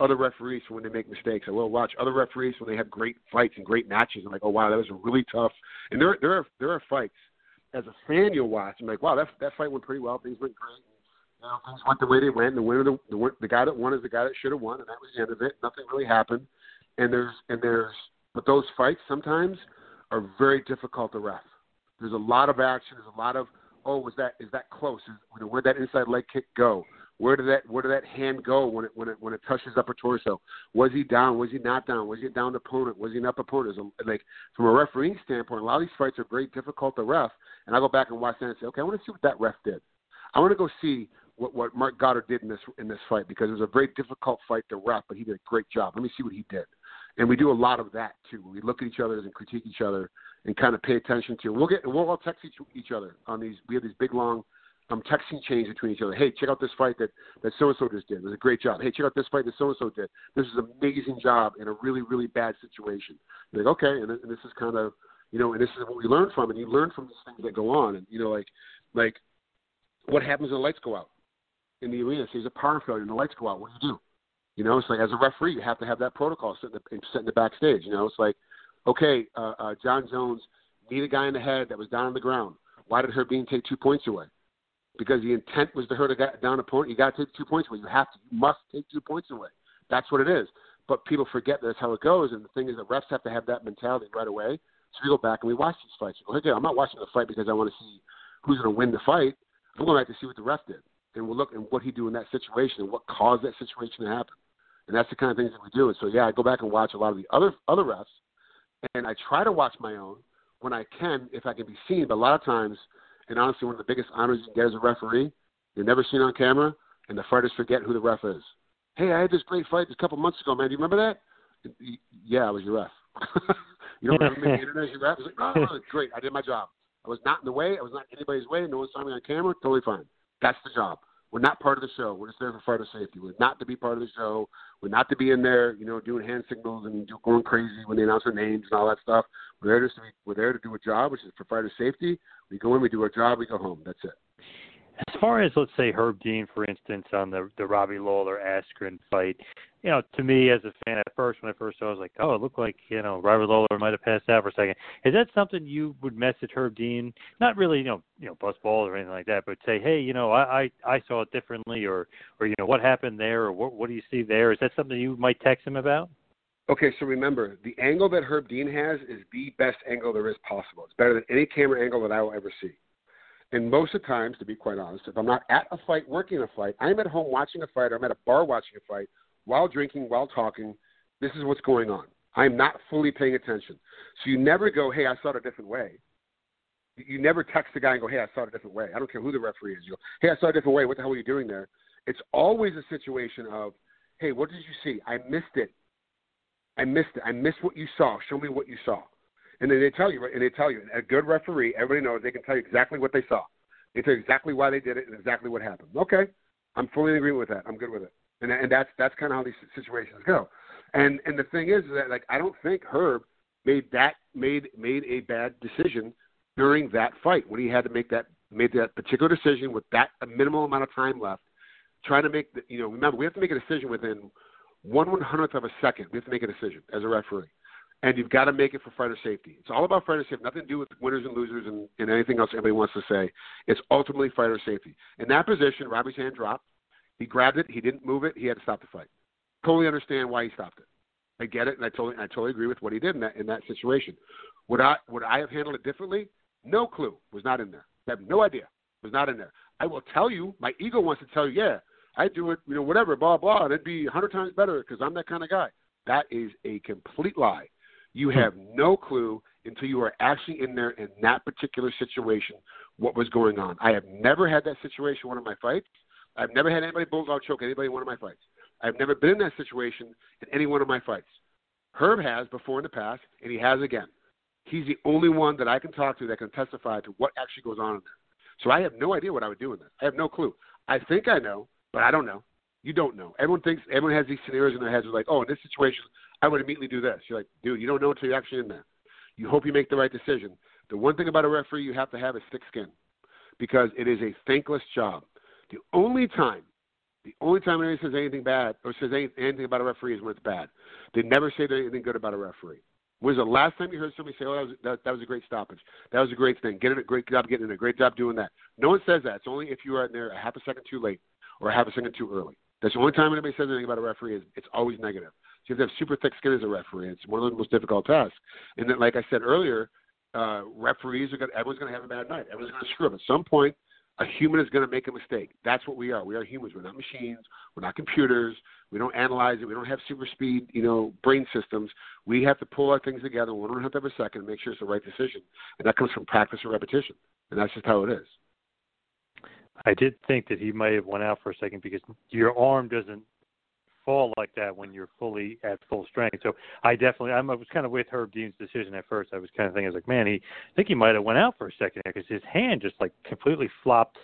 other referees when they make mistakes. I will watch other referees when they have great fights and great matches. I'm like, oh wow, that was really tough. And there there are there are fights as a fan you'll watch. I'm like, wow, that that fight went pretty well. Things went great. You know, things went the way they went. The winner, the, the the guy that won is the guy that should have won, and that was the end of it. Nothing really happened. And there's and there's but those fights sometimes are very difficult to ref. There's a lot of action. There's a lot of oh, was that is that close? Is, where'd that inside leg kick go? Where did that where did that hand go when it when it when it touches upper torso? Was he down? Was he not down? Was he a down opponent? Was he an up opponent? Like from a refereeing standpoint, a lot of these fights are very difficult to ref. And I go back and watch that and say, okay, I want to see what that ref did. I want to go see what what Marc Goddard did in this in this fight because it was a very difficult fight to ref, but he did a great job. Let me see what he did. And we do a lot of that too. We look at each other and critique each other and kind of pay attention to. We'll get we'll all text each, each other on these. We have these big long um, texting chains between each other. Hey, check out this fight that that so and so just did. It was a great job. Hey, check out this fight that so and so did. This is an amazing job in a really really bad situation. You're like okay, and, and this is kind of you know, and this is what we learn from, and you learn from these things that go on, and you know, like like what happens when the lights go out in the arena? Say there's a power failure and the lights go out. What do you do? You know, it's like as a referee, you have to have that protocol set in the, set in the backstage. You know, it's like, okay, uh, uh, Jon Jones beat a guy in the head that was down on the ground. Why did Herb Dean take two points away? Because the intent was to hurt a down opponent. You got to take two points away. You have to. You must take two points away That's what it is. But people forget that's how it goes. And the thing is, that refs have to have that mentality right away. So we go back and we watch these fights. We go, okay, I'm not watching the fight because I want to see who's going to win the fight. I'm going back to see what the ref did, and we'll look at what he do in that situation and what caused that situation to happen. And that's the kind of things that we do. And so yeah, I go back and watch a lot of the other other refs, and I try to watch my own when I can if I can be seen. But a lot of times, and honestly, one of the biggest honors you can get as a referee, you're never seen on camera, and the fighters forget who the ref is. Hey, I had this great fight a couple months ago, man. Do you remember that? Yeah, I was your ref. you don't remember me the internet as your ref? Like, oh, great, I did my job. I was not in the way. I was not in anybody's way. No one saw me on camera. Totally fine. That's the job. We're not part of the show. We're just there for fighter safety. We're not to be part of the show. We're not to be in there, you know, doing hand signals and going crazy when they announce their names and all that stuff. We're there just to be, we're there to do a job, which is for fighter safety. We go in, we do our job, we go home. That's it. As far as let's say Herb Dean, for instance, on the the Robbie Lawler Askren fight, you know, to me as a fan at first when I first saw, it, I was like, oh, it looked like you know Robert Lawler might have passed out for a second. Is that something you would message Herb Dean? Not really, you know, you know, bust balls or anything like that, but say, hey, you know, I I, I saw it differently, or or you know, what happened there, or what what do you see there? Is that something you might text him about? Okay, so remember, the angle that Herb Dean has is the best angle there is possible. It's better than any camera angle that I will ever see. And most of the times, to be quite honest, if I'm not at a fight working a fight, I'm at home watching a fight, or I'm at a bar watching a fight, while drinking, while talking. This is what's going on. I'm not fully paying attention. So you never go, hey, I saw it a different way. You never text the guy and go, hey, I saw it a different way. I don't care who the referee is. You go, hey, I saw it a different way. What the hell were you doing there? It's always a situation of, hey, what did you see? I missed it. I missed it. I missed what you saw. Show me what you saw. And then they tell you, and they tell you, a good referee, everybody knows they can tell you exactly what they saw. They tell you exactly why they did it and exactly what happened. Okay, I'm fully in agreement with that. I'm good with it. And and that's that's kind of how these situations go. And and the thing is that like I don't think Herb made that made made a bad decision during that fight when he had to make that made that particular decision with that minimal amount of time left, trying to make the you know remember we have to make a decision within one one hundredth of a second. We have to make a decision as a referee and you've got to make it for fighter safety. It's all about fighter safety, nothing to do with winners and losers and, and anything else anybody wants to say. It's ultimately fighter safety. In that position, Robbie's hand dropped. He grabbed it. He didn't move it. He had to stop the fight. Totally understand why he stopped it. I get it, and I totally, I totally agree with what he did in that in that situation. Would I would I have handled it differently? No clue. Was not in there. I have no idea. Was not in there. I will tell you. My ego wants to tell you, yeah, I do it. You know, whatever, blah blah. And it'd be a hundred times better because I'm that kind of guy. That is a complete lie. You hmm. have no clue until you are actually in there in that particular situation what was going on. I have never had that situation in one of my fights. I've never had anybody bulldog choke anybody in one of my fights. I've never been in that situation in any one of my fights. Herb has before in the past, and he has again. He's the only one that I can talk to that can testify to what actually goes on in there. So I have no idea what I would do in that. I have no clue. I think I know, but I don't know. You don't know. Everyone thinks everyone has these scenarios in their heads. Like, oh, in this situation, I would immediately do this. You're like, dude, you don't know until you're actually in there. You hope you make the right decision. The one thing about a referee you have to have is thick skin because it is a thankless job. The only time, the only time anybody says anything bad or says anything about a referee is when it's bad. They never say anything good about a referee. When was the last time you heard somebody say, "Oh, that was that, that was a great stoppage. That was a great thing. Get it a great job getting a great job doing that." No one says that. It's only if you are in there a half a second too late or a half a second too early. That's the only time anybody says anything about a referee is it's always negative. So you have to have super thick skin as a referee. It's one of the most difficult tasks. And then, like I said earlier, uh, referees are going. Everyone's going to have a bad night. Everyone's going to screw up. At some point, a human is going to make a mistake. That's what we are. We are humans. We're not machines. We're not computers. We don't analyze it. We don't have super speed, you know, brain systems. We have to pull our things together one and a half a second and make sure it's the right decision. And that comes from practice and repetition. And that's just how it is. I did think that he might have went out for a second because your arm doesn't fall like that when you're fully at full strength. So I definitely, I'm, I was kind of with Herb Dean's decision at first. I was kind of thinking, I was like, man, he, I think he might have went out for a second because his hand just like completely flopped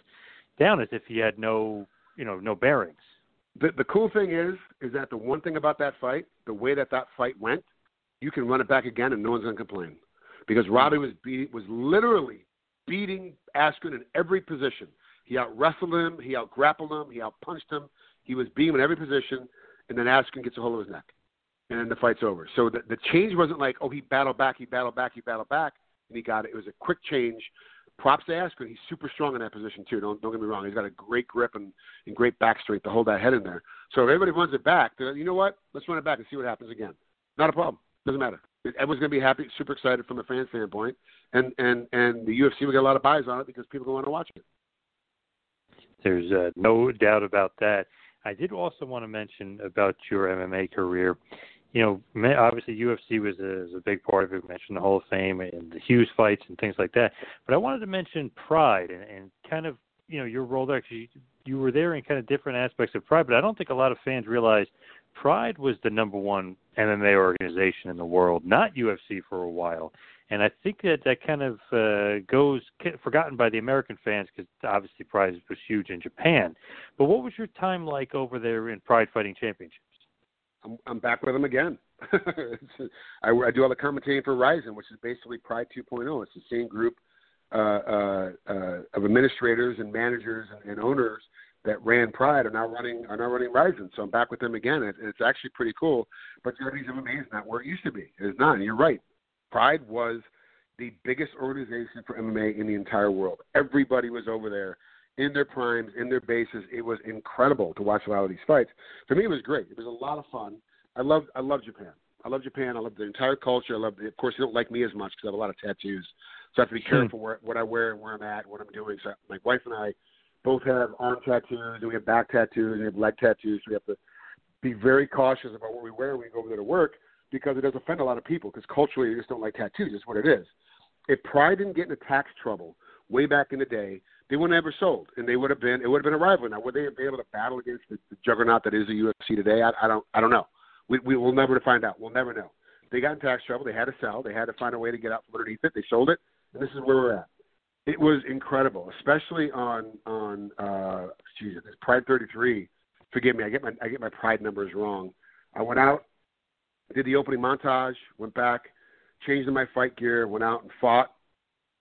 down as if he had no, you know, no bearings. The the cool thing is, is that the one thing about that fight, the way that that fight went, you can run it back again and no one's gonna complain, because mm-hmm. Robbie was beat, was literally beating Askren in every position. He out wrestled him, he out grappled him, he out punched him. He was beating in every position and then Askren gets a hold of his neck, and then the fight's over. So the, the change wasn't like, oh, he battled back, he battled back, he battled back, and he got it. It was a quick change props to Askren. He's super strong in that position too. Don't don't get me wrong. He's got a great grip and, and great back strength to hold that head in there. So if everybody runs it back, you know what? Let's run it back and see what happens again. Not a problem. Doesn't matter. Everyone's going to be happy, super excited from a fan standpoint, and and and the UFC will get a lot of buys on it because people want to watch it. There's uh, no doubt about that. I did also want to mention about your MMA career. You know, obviously UFC was a, was a big part of it. We mentioned the Hall of Fame and the Hughes fights and things like that. But I wanted to mention Pride and, and kind of you know your role there. Cause you, you were there in kind of different aspects of Pride, but I don't think a lot of fans realize Pride was the number one MMA organization in the world, not UFC for a while. And I think that that kind of uh, goes forgotten by the American fans because obviously Pride was huge in Japan. But what was your time like over there in Pride Fighting Championships? I'm, I'm back with them again. I, I do all the commentating for Rizin, which is basically Pride 2.0. It's the same group uh, uh, uh, of administrators and managers and, and owners that ran Pride are now running are now running Rizin. So I'm back with them again. It, it's actually pretty cool. But Journeys MMA is not where it used to be. It's not. You're right. Pride was the biggest organization for MMA in the entire world. Everybody was over there in their primes, in their bases. It was incredible to watch a lot of these fights. For me, it was great. It was a lot of fun. I love I love Japan. I love Japan. I love the entire culture. I love. The, of course, they don't like me as much because I have a lot of tattoos, so I have to be hmm. careful where, what I wear and where I'm at, what I'm doing. So my wife and I both have arm tattoos and we have back tattoos and we have leg tattoos. We have to be very cautious about what we wear when we go over there to work because it does offend a lot of people because culturally they just don't like tattoos. It's what it is. If Pride didn't get into tax trouble way back in the day, they wouldn't have ever sold, and they would have been it would have been a rival. Now, would they be able to battle against the, the juggernaut that is the UFC today? I, I don't I don't know. We we will never find out. We'll never know. They got in tax trouble. They had to sell. They had to find a way to get out from underneath it. They sold it, and this is where we're at. It was incredible, especially on on uh, excuse me, Pride 33. Forgive me, I get my I get my Pride numbers wrong. I went out, did the opening montage, went back, changed in my fight gear, went out and fought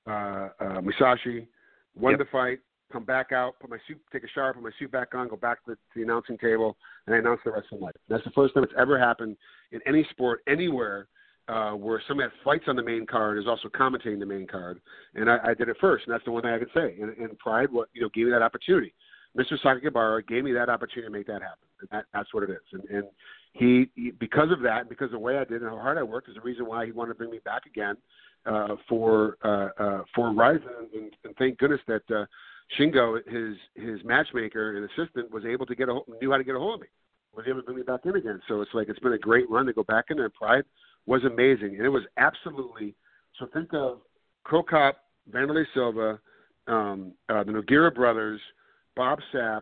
uh, uh, Musashi, won yep. the fight, come back out, put my suit, take a shower, put my suit back on, go back to, to the announcing table, and I announce the rest of my life. That's the first time it's ever happened in any sport anywhere uh, where somebody that fights on the main card is also commentating the main card, and I, I did it first, and that's the one thing I could say. And, and Pride, what you know, gave me that opportunity. Mr. Sakakibara gave me that opportunity to make that happen, and that, that's what it is. And, and he, he, because of that, because of the way I did and how hard I worked, is the reason why he wanted to bring me back again uh, for uh, uh, for Rizin, and, and thank goodness that uh, Shingo, his his matchmaker and assistant, was able to get a knew how to get a hold of me, was able to bring me back in again. So it's like it's been a great run to go back in there. Pride was amazing, and it was absolutely. So think of Cro Cop, Wanderlei Silva, um, uh, the Nogueira brothers, Bob Sapp.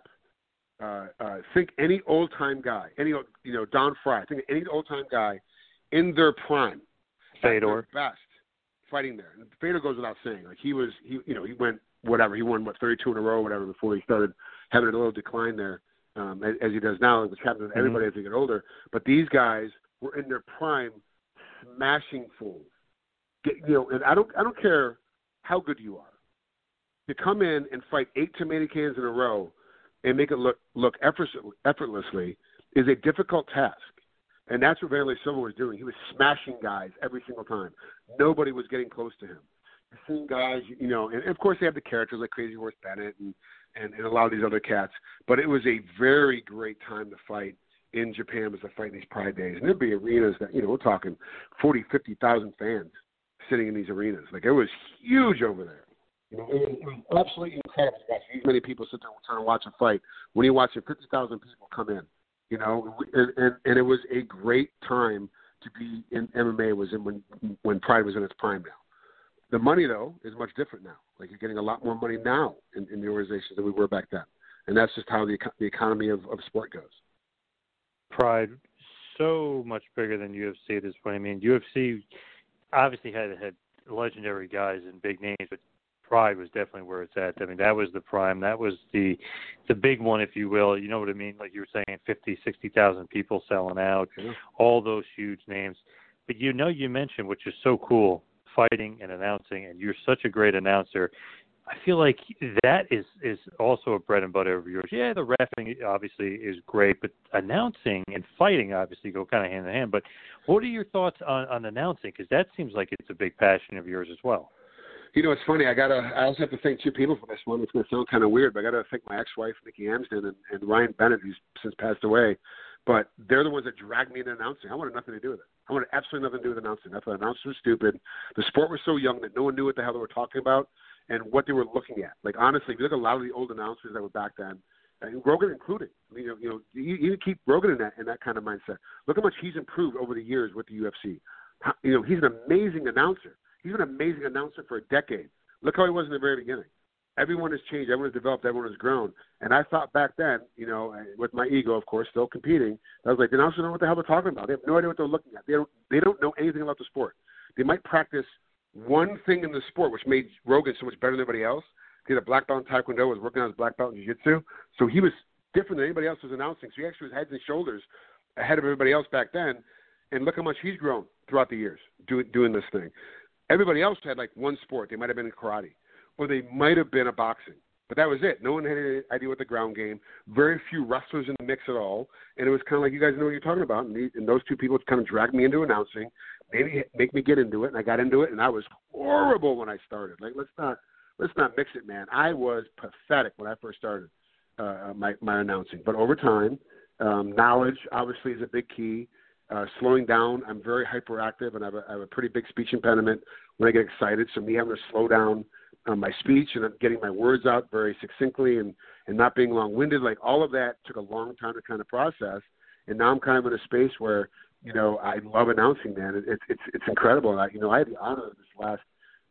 Uh, uh, think any old time guy, any you know Don Frye. Think any old time guy in their prime, Fedor best fighting there. And Fedor goes without saying. Like he was, he you know he went whatever he won what 32 in a row or whatever before he started having a little decline there, um, as, as he does now, which happens to everybody mm-hmm. as they get older. But these guys were in their prime smashing fools. Get, you know, and I don't I don't care how good you are. To come in and fight eight tomato cans in a row and make it look look effortlessly is a difficult task. And that's what Wanderlei Silva was doing. He was smashing guys every single time. Nobody was getting close to him. Seeing guys, you know, and of course they have the characters like Crazy Horse Bennett and, and, and a lot of these other cats. But it was a very great time to fight in Japan was to fight these Pride Days, and there'd be arenas that you know we're talking forty, fifty thousand fans sitting in these arenas. Like it was huge over there. You know, it was, it was absolutely incredible to watch many people sit there and trying to watch a fight. When you watch fifty thousand people come in, you know, and, and and it was a great time to be in MMA. Was in when when Pride was in its prime now. The money though is much different now. Like you're getting a lot more money now in, in the organizations than we were back then, and that's just how the the economy of, of sport goes. Pride so much bigger than UFC at this point. I mean, UFC obviously had had legendary guys and big names, but Pride was definitely where it's at. I mean, that was the prime. That was the the big one, if you will. You know what I mean? Like you were saying, fifty, sixty thousand people selling out, yeah. all those huge names. But you know, you mentioned, which is so cool, fighting and announcing, and you're such a great announcer. I feel like that is is also a bread and butter of yours. Yeah, the refing obviously is great, but announcing and fighting obviously go kind of hand in hand. But what are your thoughts on on announcing? Because that seems like it's a big passion of yours as well. You know, it's funny. I gotta. I also have to thank two people for this one. It's gonna sound kind of weird, but I gotta thank my ex-wife, Nikki Amsden, and, and Ryan Bennett, who's since passed away. But they're the ones that dragged me into announcing. I wanted nothing to do with it. I wanted absolutely nothing to do with announcing. I thought announcers were stupid. The sport was so young that no one knew what the hell they were talking about and what they were looking at. Like honestly, if you look at a lot of the old announcers that were back then, and Rogan included. You know, you know, you, you keep Rogan in that in that kind of mindset. Look how much he's improved over the years with the UFC. How, you know, he's an amazing announcer. He's been an amazing announcer for a decade. Look how he was in the very beginning. Everyone has changed. Everyone has developed. Everyone has grown. And I thought back then, you know, with my ego, of course, still competing, I was like, announcers don't know what the hell they're talking about. They have no idea what they're looking at. They don't. They don't know anything about the sport. They might practice one thing in the sport, which made Rogan so much better than everybody else. He had a black belt in Taekwondo, was working on his black belt in Jiu-Jitsu, so he was different than anybody else was announcing. So he actually was heads and shoulders ahead of everybody else back then. And look how much he's grown throughout the years doing doing this thing. Everybody else had like one sport. They might have been in karate, or they might have been a boxing. But that was it. No one had any idea what the ground game. Very few wrestlers in the mix at all. And it was kind of like you guys know what you're talking about. And, these, and those two people kind of dragged me into announcing, maybe make me get into it. And I got into it, and I was horrible when I started. Like let's not let's not mix it, man. I was pathetic when I first started uh, my my announcing. But over time, um, knowledge obviously is a big key. Uh, slowing down, I'm very hyperactive, and I have, a, I have a pretty big speech impediment when I get excited. So me having to slow down um, my speech and getting my words out very succinctly and and not being long-winded, like all of that took a long time to kind of process. And now I'm kind of in a space where you know I love announcing, man. It, it's it's it's incredible. I, you know, I had the honor this last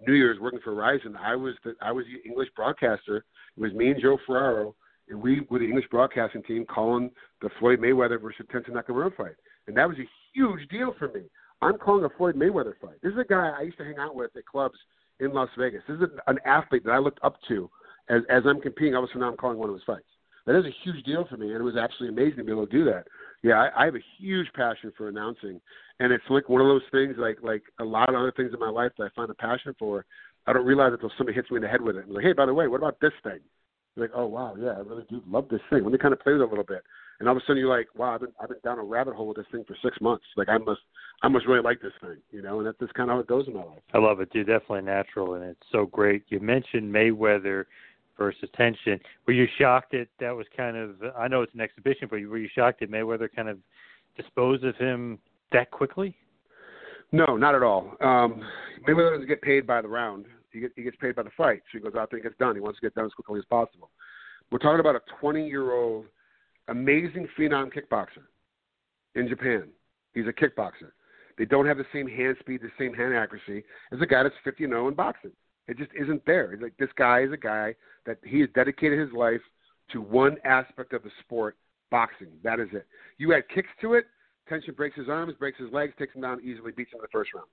New Year's working for Rizin. I was the I was the English broadcaster. It was me and Joe Ferraro, and we were the English broadcasting team calling the Floyd Mayweather versus Tenshin Nasukawa fight, and that was a huge deal for me. I'm calling a Floyd Mayweather fight. This is a guy I used to hang out with at clubs in Las Vegas. This is an athlete that I looked up to as as I'm competing. Of a sudden, I'm calling one of his fights. That is a huge deal for me, and it was absolutely amazing to be able to do that. Yeah, I, I have a huge passion for announcing, and it's like one of those things, like like a lot of other things in my life that I find a passion for. I don't realize it until somebody hits me in the head with it. I'm like, hey, by the way, what about this thing? You're like, oh wow, yeah, I really do love this thing. Let me kind of play with it a little bit, and all of a sudden you're like, wow, I've been I've been down a rabbit hole with this thing for six months. Like I must I must really like this thing, you know, and that's just kind of how it goes in my life. I love it, dude. Definitely natural, and it's so great. You mentioned Mayweather versus Tenshin. Were you shocked that that was kind of? I know it's an exhibition, but were you shocked that Mayweather kind of disposed of him that quickly? No, not at all. Um, Mayweather doesn't get paid by the round. He, he gets paid by the fight. So he goes out there and gets done. He wants to get done as quickly as possible. We're talking about a 20 year old amazing phenom kickboxer in Japan. He's a kickboxer. They don't have the same hand speed, the same hand accuracy as a guy that's 50 and 0 in boxing. It just isn't there. Like this guy is a guy that he has dedicated his life to one aspect of the sport, boxing. That is it. You add kicks to it, Tenshin breaks his arms, breaks his legs, takes him down easily, beats him in the first round.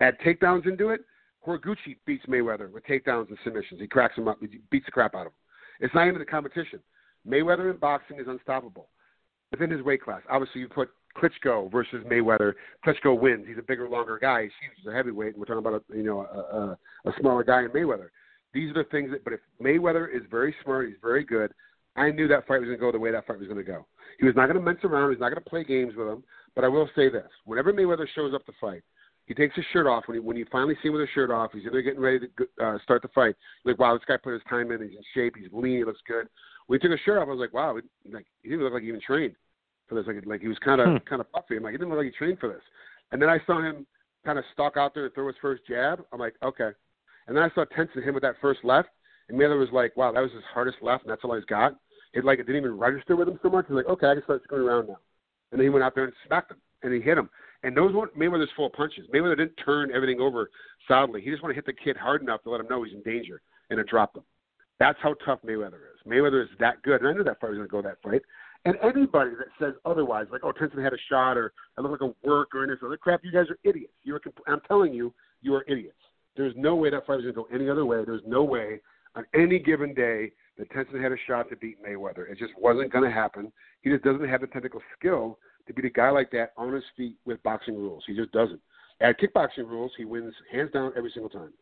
Add takedowns into it, Horiguchi beats Mayweather with takedowns and submissions. He cracks him up, he beats the crap out of him. It's not even the competition. Mayweather in boxing is unstoppable within his weight class. Obviously, you put Klitschko versus Mayweather. Klitschko wins. He's a bigger, longer guy. He's huge. He's a heavyweight. We're talking about a you know a, a, a smaller guy in Mayweather. These are the things that. But if Mayweather is very smart, he's very good. I knew that fight was going to go the way that fight was going to go. He was not going to mess around. He's not going to play games with him. But I will say this: whenever Mayweather shows up to fight, he takes his shirt off. When he when you finally see him with his shirt off, he's either getting ready to uh, start the fight. You're like, wow, this guy put his time in. He's in shape. He's lean. He looks good. When he took his shirt off, I was like, wow, like he didn't look like he even trained for this. Like like he was kind of hmm. kind of puffy. I'm like, he didn't look like he trained for this. And then I saw him kind of stalk out there and throw his first jab. I'm like, okay. And then I saw Tenshin him with that first left, and Miller was like, wow, that was his hardest left, and that's all he's got. It like it didn't even register with him so much. He's like, okay, I can start screwing around now. And then he went out there and smacked him, and he hit him. And those weren't Mayweather's full punches. Mayweather didn't turn everything over solidly. He just wanted to hit the kid hard enough to let him know he's in danger, and it dropped him. That's how tough Mayweather is. Mayweather is that good, and I knew that fight was going to go that fight. And anybody that says otherwise, like, oh, Tenshin had a shot or I look like a work or any other crap, you guys are idiots. You're, I'm telling you, you are idiots. There's no way that fight was going to go any other way. There's no way on any given day that Tenshin had a shot to beat Mayweather. It just wasn't going to happen. He just doesn't have the technical skill to beat a guy like that on his feet with boxing rules. He just doesn't. At kickboxing rules, he wins hands down every single time.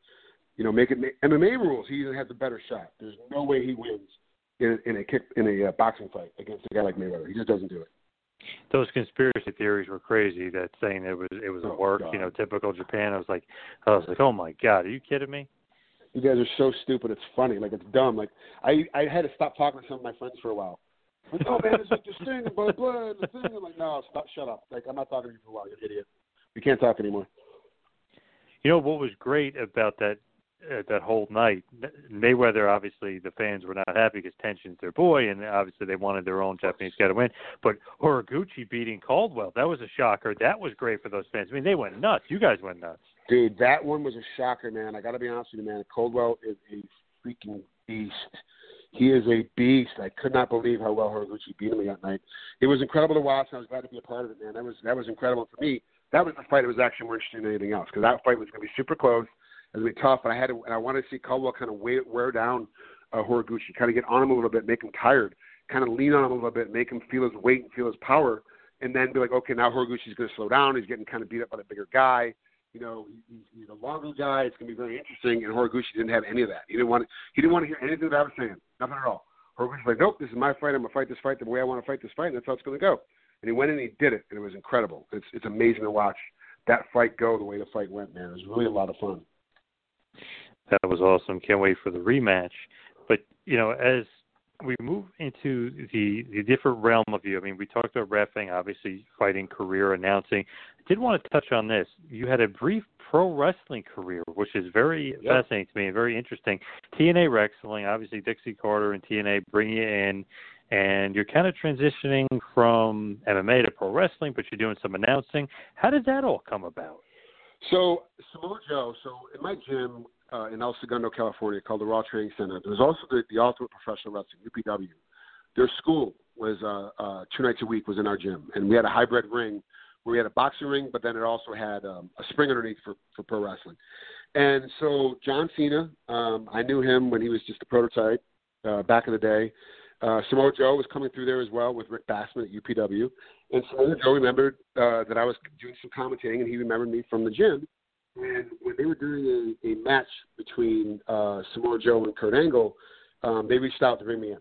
You know, make it MMA rules, he even has a better shot. There's no way he wins in, in a kick in a uh, boxing fight against a guy like Mayweather. He just doesn't do it. Those conspiracy theories were crazy. That saying it was it was a oh, work, God. you know, typical Japan. I was like, I was like, oh my God, are you kidding me? You guys are so stupid. It's funny. Like it's dumb. Like I I had to stop talking to some of my friends for a while. Like, oh man, it's like this thing, blah blah, the thing. I'm like, no, stop, shut up. Like I'm not talking to you for a while. You're an idiot. We can't talk anymore. You know what was great about that uh, that whole night? Mayweather, obviously, the fans were not happy because Tenshin's their boy, and obviously they wanted their own Japanese guy to win. But Horiguchi beating Caldwell, that was a shocker. That was great for those fans. I mean, they went nuts. You guys went nuts. Dude, that one was a shocker, man. I got to be honest with you, man. Caldwell is a freaking beast. He is a beast. I could not believe how well Horiguchi beat him that night. It was incredible to watch, and I was glad to be a part of it, man. That was that was incredible for me. That was the fight that was actually more interesting than anything else because that fight was going to be super close. It was going to be tough, and I had to, and I wanted to see Caldwell kind of wear, wear down uh, Horiguchi, kind of get on him a little bit, make him tired, kind of lean on him a little bit, make him feel his weight and feel his power, and then be like, okay, now Horiguchi's going to slow down. He's getting kind of beat up by the bigger guy. You know, he's, he's a longer guy. It's going to be very interesting. And Horiguchi didn't have any of that. He didn't want. To, he didn't want to hear anything that I was saying. Nothing at all. Horiguchi's like, nope, this is my fight. I'm going to fight this fight the way I want to fight this fight, and that's how it's going to go. And he went in and he did it, and it was incredible. It's it's amazing to watch that fight go the way the fight went, man. It was really a lot of fun. That was awesome. Can't wait for the rematch. But you know, as we move into the the different realm of you, I mean, we talked about refing, obviously fighting career, announcing. I did want to touch on this. You had a brief pro wrestling career, which is very yep. fascinating to me and very interesting. TNA wrestling, obviously Dixie Carter and TNA bring you in and you're kind of transitioning from MMA to pro wrestling, but you're doing some announcing. How did that all come about? So Samoa Joe, so in my gym uh, in El Segundo, California, called the Raw Training Center, there's also the, the Ultimate Professional Wrestling (UPW). Their school was uh, uh, two nights a week was in our gym, and we had a hybrid ring where we had a boxing ring, but then it also had um, a spring underneath for for pro wrestling. And so John Cena, um, I knew him when he was just a prototype uh, back in the day. Uh, Samoa Joe was coming through there as well with Rick Bassman at UPW. And Samoa Joe remembered uh, that I was doing some commentating, and he remembered me from the gym. And when they were doing a, a match between uh, Samoa Joe and Kurt Angle, um, they reached out to bring me in.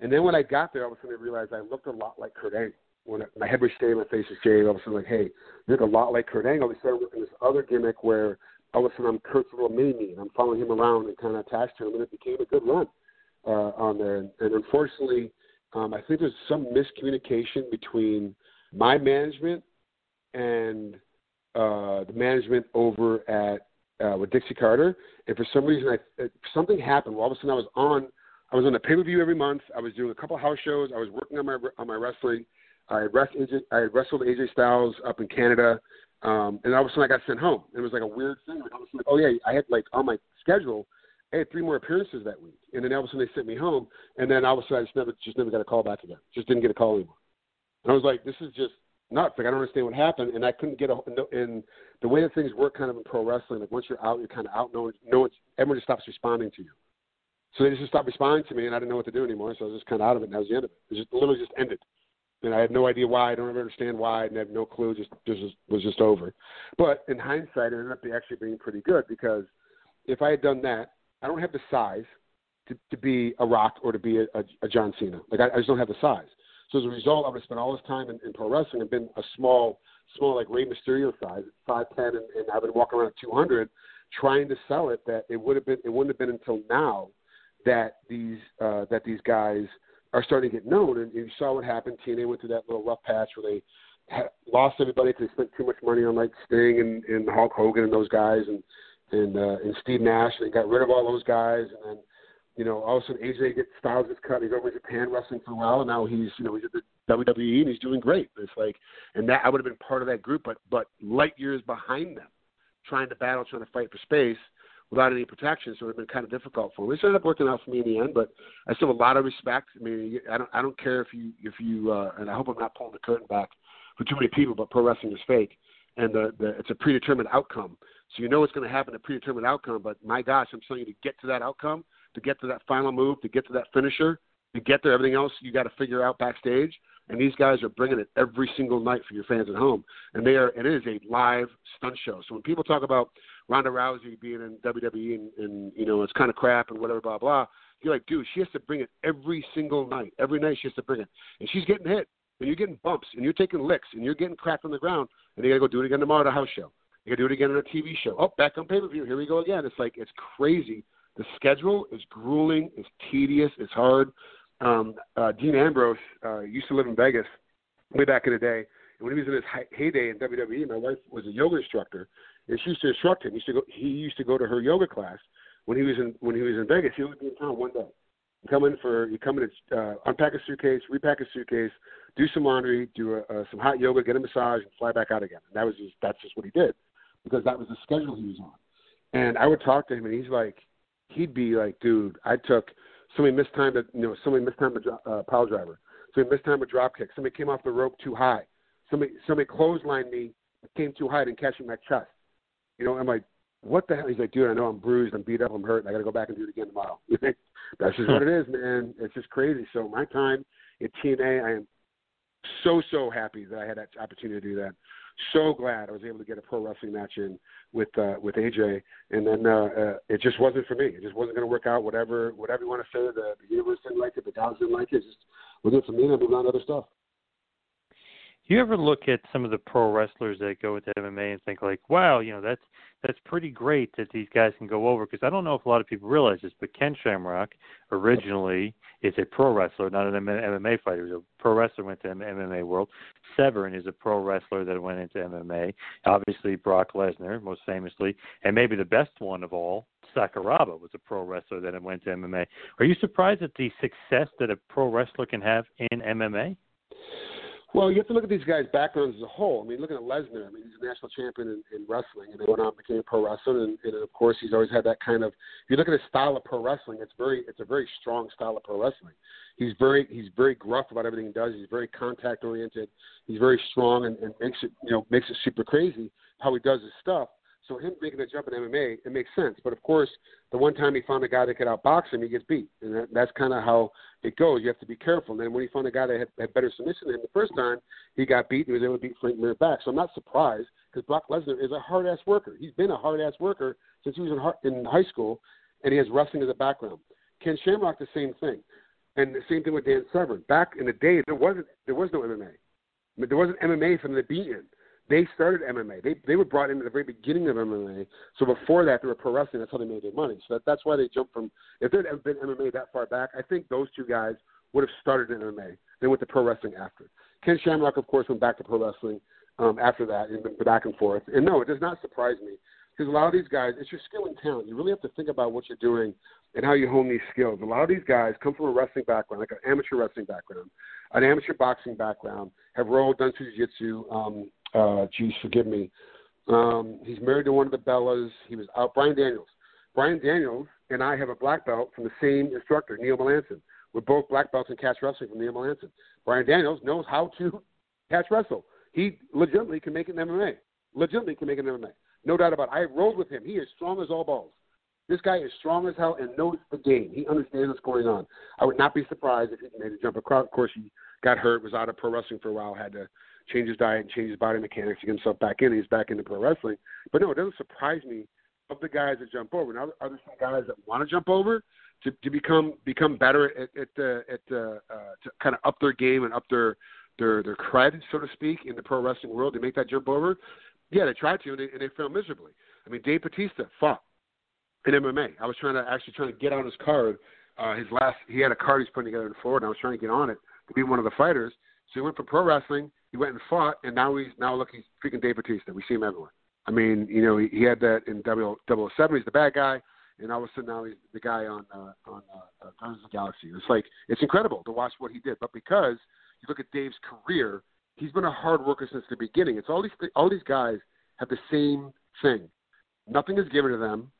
And then when I got there, all of a sudden I realized I looked a lot like Kurt Angle. When my head was shaved, my face was shaved, all of a sudden like, hey, you look a lot like Kurt Angle. They started working this other gimmick where all of a sudden I'm Kurt's little mini, and I'm following him around and kind of attached to him, and it became a good run uh, on there. And, and unfortunately, um, I think there's some miscommunication between my management and uh, the management over at uh, with Dixie Carter. And for some reason, I, something happened. Well, all of a sudden, I was on. I was on a pay per view every month. I was doing a couple house shows. I was working on my on my wrestling. I had, wrestled, I had wrestled AJ Styles up in Canada, um, and all of a sudden I got sent home. And it was like a weird thing. Like, I was like, oh yeah, I had like on my schedule I had three more appearances that week, and then all of a sudden they sent me home, and then all of a sudden I just never just never got a call back again. Just didn't get a call anymore. And I was like, this is just nuts. Like I don't understand what happened, and I couldn't get a. And the way that things work, kind of in pro wrestling, like once you're out, you're kind of out. No one, no one, everyone just stops responding to you. So they just stopped responding to me, and I didn't know what to do anymore. So I was just kind of out of it, and that was the end of it. It just literally just ended. And I had no idea why. I don't ever understand why, and I have no clue. Just just was just over. But in hindsight, it ended up actually being pretty good because if I had done that I don't have the size to, to be a Rock or to be a, a, a John Cena. Like I, I just don't have the size. So as a result, I would have spent all this time in, in pro wrestling and been a small, small like Rey Mysterio size, five ten, and, and I've been walking around at two hundred, trying to sell it. That it would have been, it wouldn't have been until now that these uh, that these guys are starting to get known. And you saw what happened. TNA went through that little rough patch where they had, lost everybody because they spent too much money on like Sting and, and Hulk Hogan and those guys, and and uh, and Steve Nash. They got rid of all those guys, and then you know all of a sudden AJ gets Styles gets cut. He's over in Japan wrestling for a while, and now he's you know he's at the WWE and he's doing great. It's like, and that I would have been part of that group, but but light years behind them, trying to battle, trying to fight for space without any protection. So it would have been kind of difficult for me. It ended up working out for me in the end, but I still have a lot of respect. I mean, I don't I don't care if you if you uh, and I hope I'm not pulling the curtain back for too many people, but pro wrestling is fake, and the, the it's a predetermined outcome. So you know what's going to happen, a predetermined outcome. But my gosh, I'm telling you to get to that outcome, to get to that final move, to get to that finisher, to get there, everything else you got to figure out backstage. And these guys are bringing it every single night for your fans at home. And they are, and it is a live stunt show. So when people talk about Ronda Rousey being in WWE and, and you know, it's kind of crap and whatever, blah, blah, you're like, dude, she has to bring it every single night. Every night she has to bring it. And she's getting hit. And you're getting bumps and you're taking licks and you're getting cracked on the ground and you got to go do it again tomorrow at a house show You got to do it again on a TV show. Oh, back on pay per view. Here we go again. It's like it's crazy. The schedule is grueling. It's tedious. It's hard. Um, uh, Dean Ambrose uh, used to live in Vegas way back in the day. And when he was in his heyday in WWE, my wife was a yoga instructor, and she used to instruct him. He used to go. He used to go to her yoga class when he was in when he was in Vegas. He would be in town one day. You come in for you come in to uh, unpack a suitcase, repack a suitcase, do some laundry, do a, uh, some hot yoga, get a massage, and fly back out again. And that was just that's just what he did because that was the schedule he was on. And I would talk to him, and he's like, he'd be like, dude, I took somebody missed time to you know somebody missed time to uh, pile driver, somebody missed time a drop kick, somebody came off the rope too high, somebody somebody clotheslined me, came too high, and catching my chest. You know, I'm like, what the hell? He's like, dude, I know I'm bruised, I'm beat up, I'm hurt, I got to go back and do it again tomorrow. That's just what it is, man. It's just crazy. So my time at TNA, I am so so happy that I had that opportunity to do that so glad I was able to get a pro wrestling match in with uh, with AJ, and then uh, uh, it just wasn't for me. It just wasn't going to work out. Whatever whatever you want to say, the, the universe didn't like it, the guys didn't like it. it just wasn't for me. I moved on to other stuff. You ever look at some of the pro wrestlers that go into MMA and think like, wow, you know, that's that's pretty great that these guys can go over because I don't know if a lot of people realize this, but Ken Shamrock originally is a pro wrestler, not an MMA fighter. He's a pro wrestler went to MMA world. Severn is a pro wrestler that went into MMA. Obviously, Brock Lesnar, most famously, and maybe the best one of all, Sakuraba was a pro wrestler that went to MMA. Are you surprised at the success that a pro wrestler can have in MMA? Well, you have to look at these guys' backgrounds as a whole. I mean, looking at Lesnar, I mean, he's a national champion in, in wrestling, and then went on and became a pro wrestler, and, and of course, he's always had that kind of. If you look at his style of pro wrestling, it's very, it's a very strong style of pro wrestling. He's very, he's very gruff about everything he does. He's very contact oriented. He's very strong, and, and makes it, you know, makes it super crazy how he does his stuff. So him making a jump in MMA, it makes sense. But of course, the one time he found a guy that could outbox him, he gets beat, and that, that's kind of how it goes. You have to be careful. And then when he found a guy that had, had better submission than him the first time, he got beat. And he was able to beat Frank Mir back. So I'm not surprised because Brock Lesnar is a hard ass worker. He's been a hard ass worker since he was in, in high school, and he has wrestling as a background. Ken Shamrock the same thing, and the same thing with Dan Severn. Back in the day, there wasn't there was no MMA. There wasn't MMA from the beginning they started MMA. They they were brought in at the very beginning of MMA. So before that, they were pro wrestling. That's how they made their money. So that, that's why they jumped from. If there had been MMA that far back, I think those two guys would have started in MMA. They went to pro wrestling after. Ken Shamrock, of course, went back to pro wrestling um, after that and went back and forth. And no, it does not surprise me because a lot of these guys, it's your skill and talent. You really have to think about what you're doing and how you hone these skills. A lot of these guys come from a wrestling background, like an amateur wrestling background, an amateur boxing background, have rolled, done jiu-jitsu, um, uh, geez, forgive me. Um, he's married to one of the Bellas. He was out. Brian Daniels. Brian Daniels and I have a black belt from the same instructor, Neil Melanson. We're both black belts in catch wrestling from Neil Melanson. Brian Daniels knows how to catch wrestle. He legitimately can make an MMA. Legitimately can make in MMA. No doubt about it. I rolled with him. He is strong as all balls. This guy is strong as hell and knows the game. He understands what's going on. I would not be surprised if he made a jump across. Of course, he got hurt, was out of pro wrestling for a while, had to change his diet and change his body mechanics to get himself back in. He's back into pro wrestling. But no, it doesn't surprise me of the guys that jump over. Now, are there some guys that want to jump over to, to become become better at at the at uh, to kind of up their game and up their their their cred, so to speak, in the pro wrestling world? to make that jump over. Yeah, they tried to, and they, and they failed miserably. I mean, Dave Batista fought in MMA. I was trying to actually trying to get on his card. Uh, his last, he had a card he's putting together in Florida. I was trying to get on it to be one of the fighters. So he went for pro wrestling. He went and fought, and now he's now look, he's freaking Dave Batista. We see him everywhere. I mean, you know, he, he had that in double double seven. He's the bad guy, and all of a sudden now he's the guy on uh, on uh, uh, Guardians of the Galaxy. It's like it's incredible to watch what he did. But because you look at Dave's career, he's been a hard worker since the beginning. It's all these all these guys have the same thing. Nothing is given to them.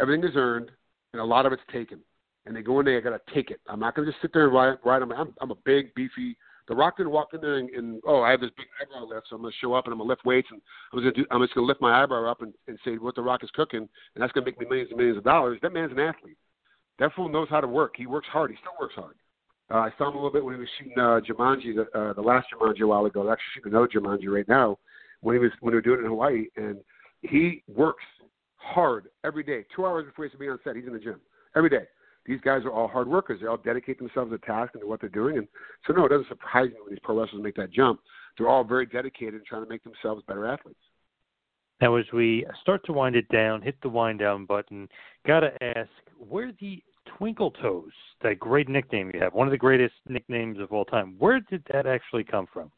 Everything is earned, and a lot of it's taken. And they go in there, I got to take it. I'm not to just sit there and ride, ride. I'm, I'm a big, beefy. The Rock didn't walk in there and, and oh, I have this big eyebrow lift, so I'm going to show up and I'm going to lift weights and I'm going to do. I'm just going to lift my eyebrow up and, and say what The Rock is cooking, and that's going to make me millions and millions of dollars. That man's an athlete. That fool knows how to work. He works hard. He still works hard. Uh, I saw him a little bit when he was shooting uh, Jumanji, the, uh, the last Jumanji a while ago. They're actually shooting another Jumanji right now. When he was when they were doing it in Hawaii, and he works hard every day. Two hours before he's to be on set, he's in the gym every day. These guys are all hard workers. They all dedicate themselves to the task and to what they're doing. And so, no, it doesn't surprise me when these pro wrestlers make that jump. They're all very dedicated and trying to make themselves better athletes. Now, as we start to wind it down, hit the wind down button. Gotta ask, where the Twinkle Toes, that great nickname you have, one of the greatest nicknames of all time. Where did that actually come from?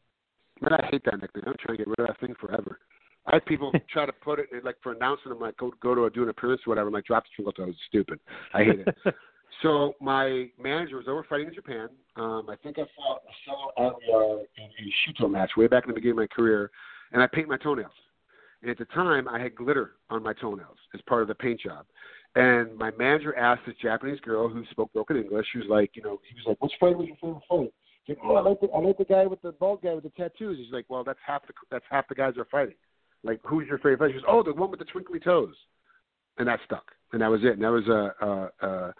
Man, I hate that nickname. I'm trying to get rid of that thing forever. I had people try to put it like for announcing them, like go go to a, do an appearance or whatever. I'm like, drop the Twinkle Toes. It's stupid. I hate it. so my manager was over fighting in Japan. Um, I think I fought Marcelo Aguilar in a Shooto match way back in the beginning of my career, and I paint my toenails. And at the time, I had glitter on my toenails as part of the paint job. And my manager asked this Japanese girl who spoke broken English. She was like, you know, he was like, "Which fight was your favorite fight?" She's like, "Oh, I like the I like the guy with the bald guy with the tattoos." He's like, "Well, that's half the that's half the guys are fighting." Like, who's your favorite fight? She goes, "Oh, the one with the twinkly toes," and that stuck. And that was it. And that was a uh, uh, uh,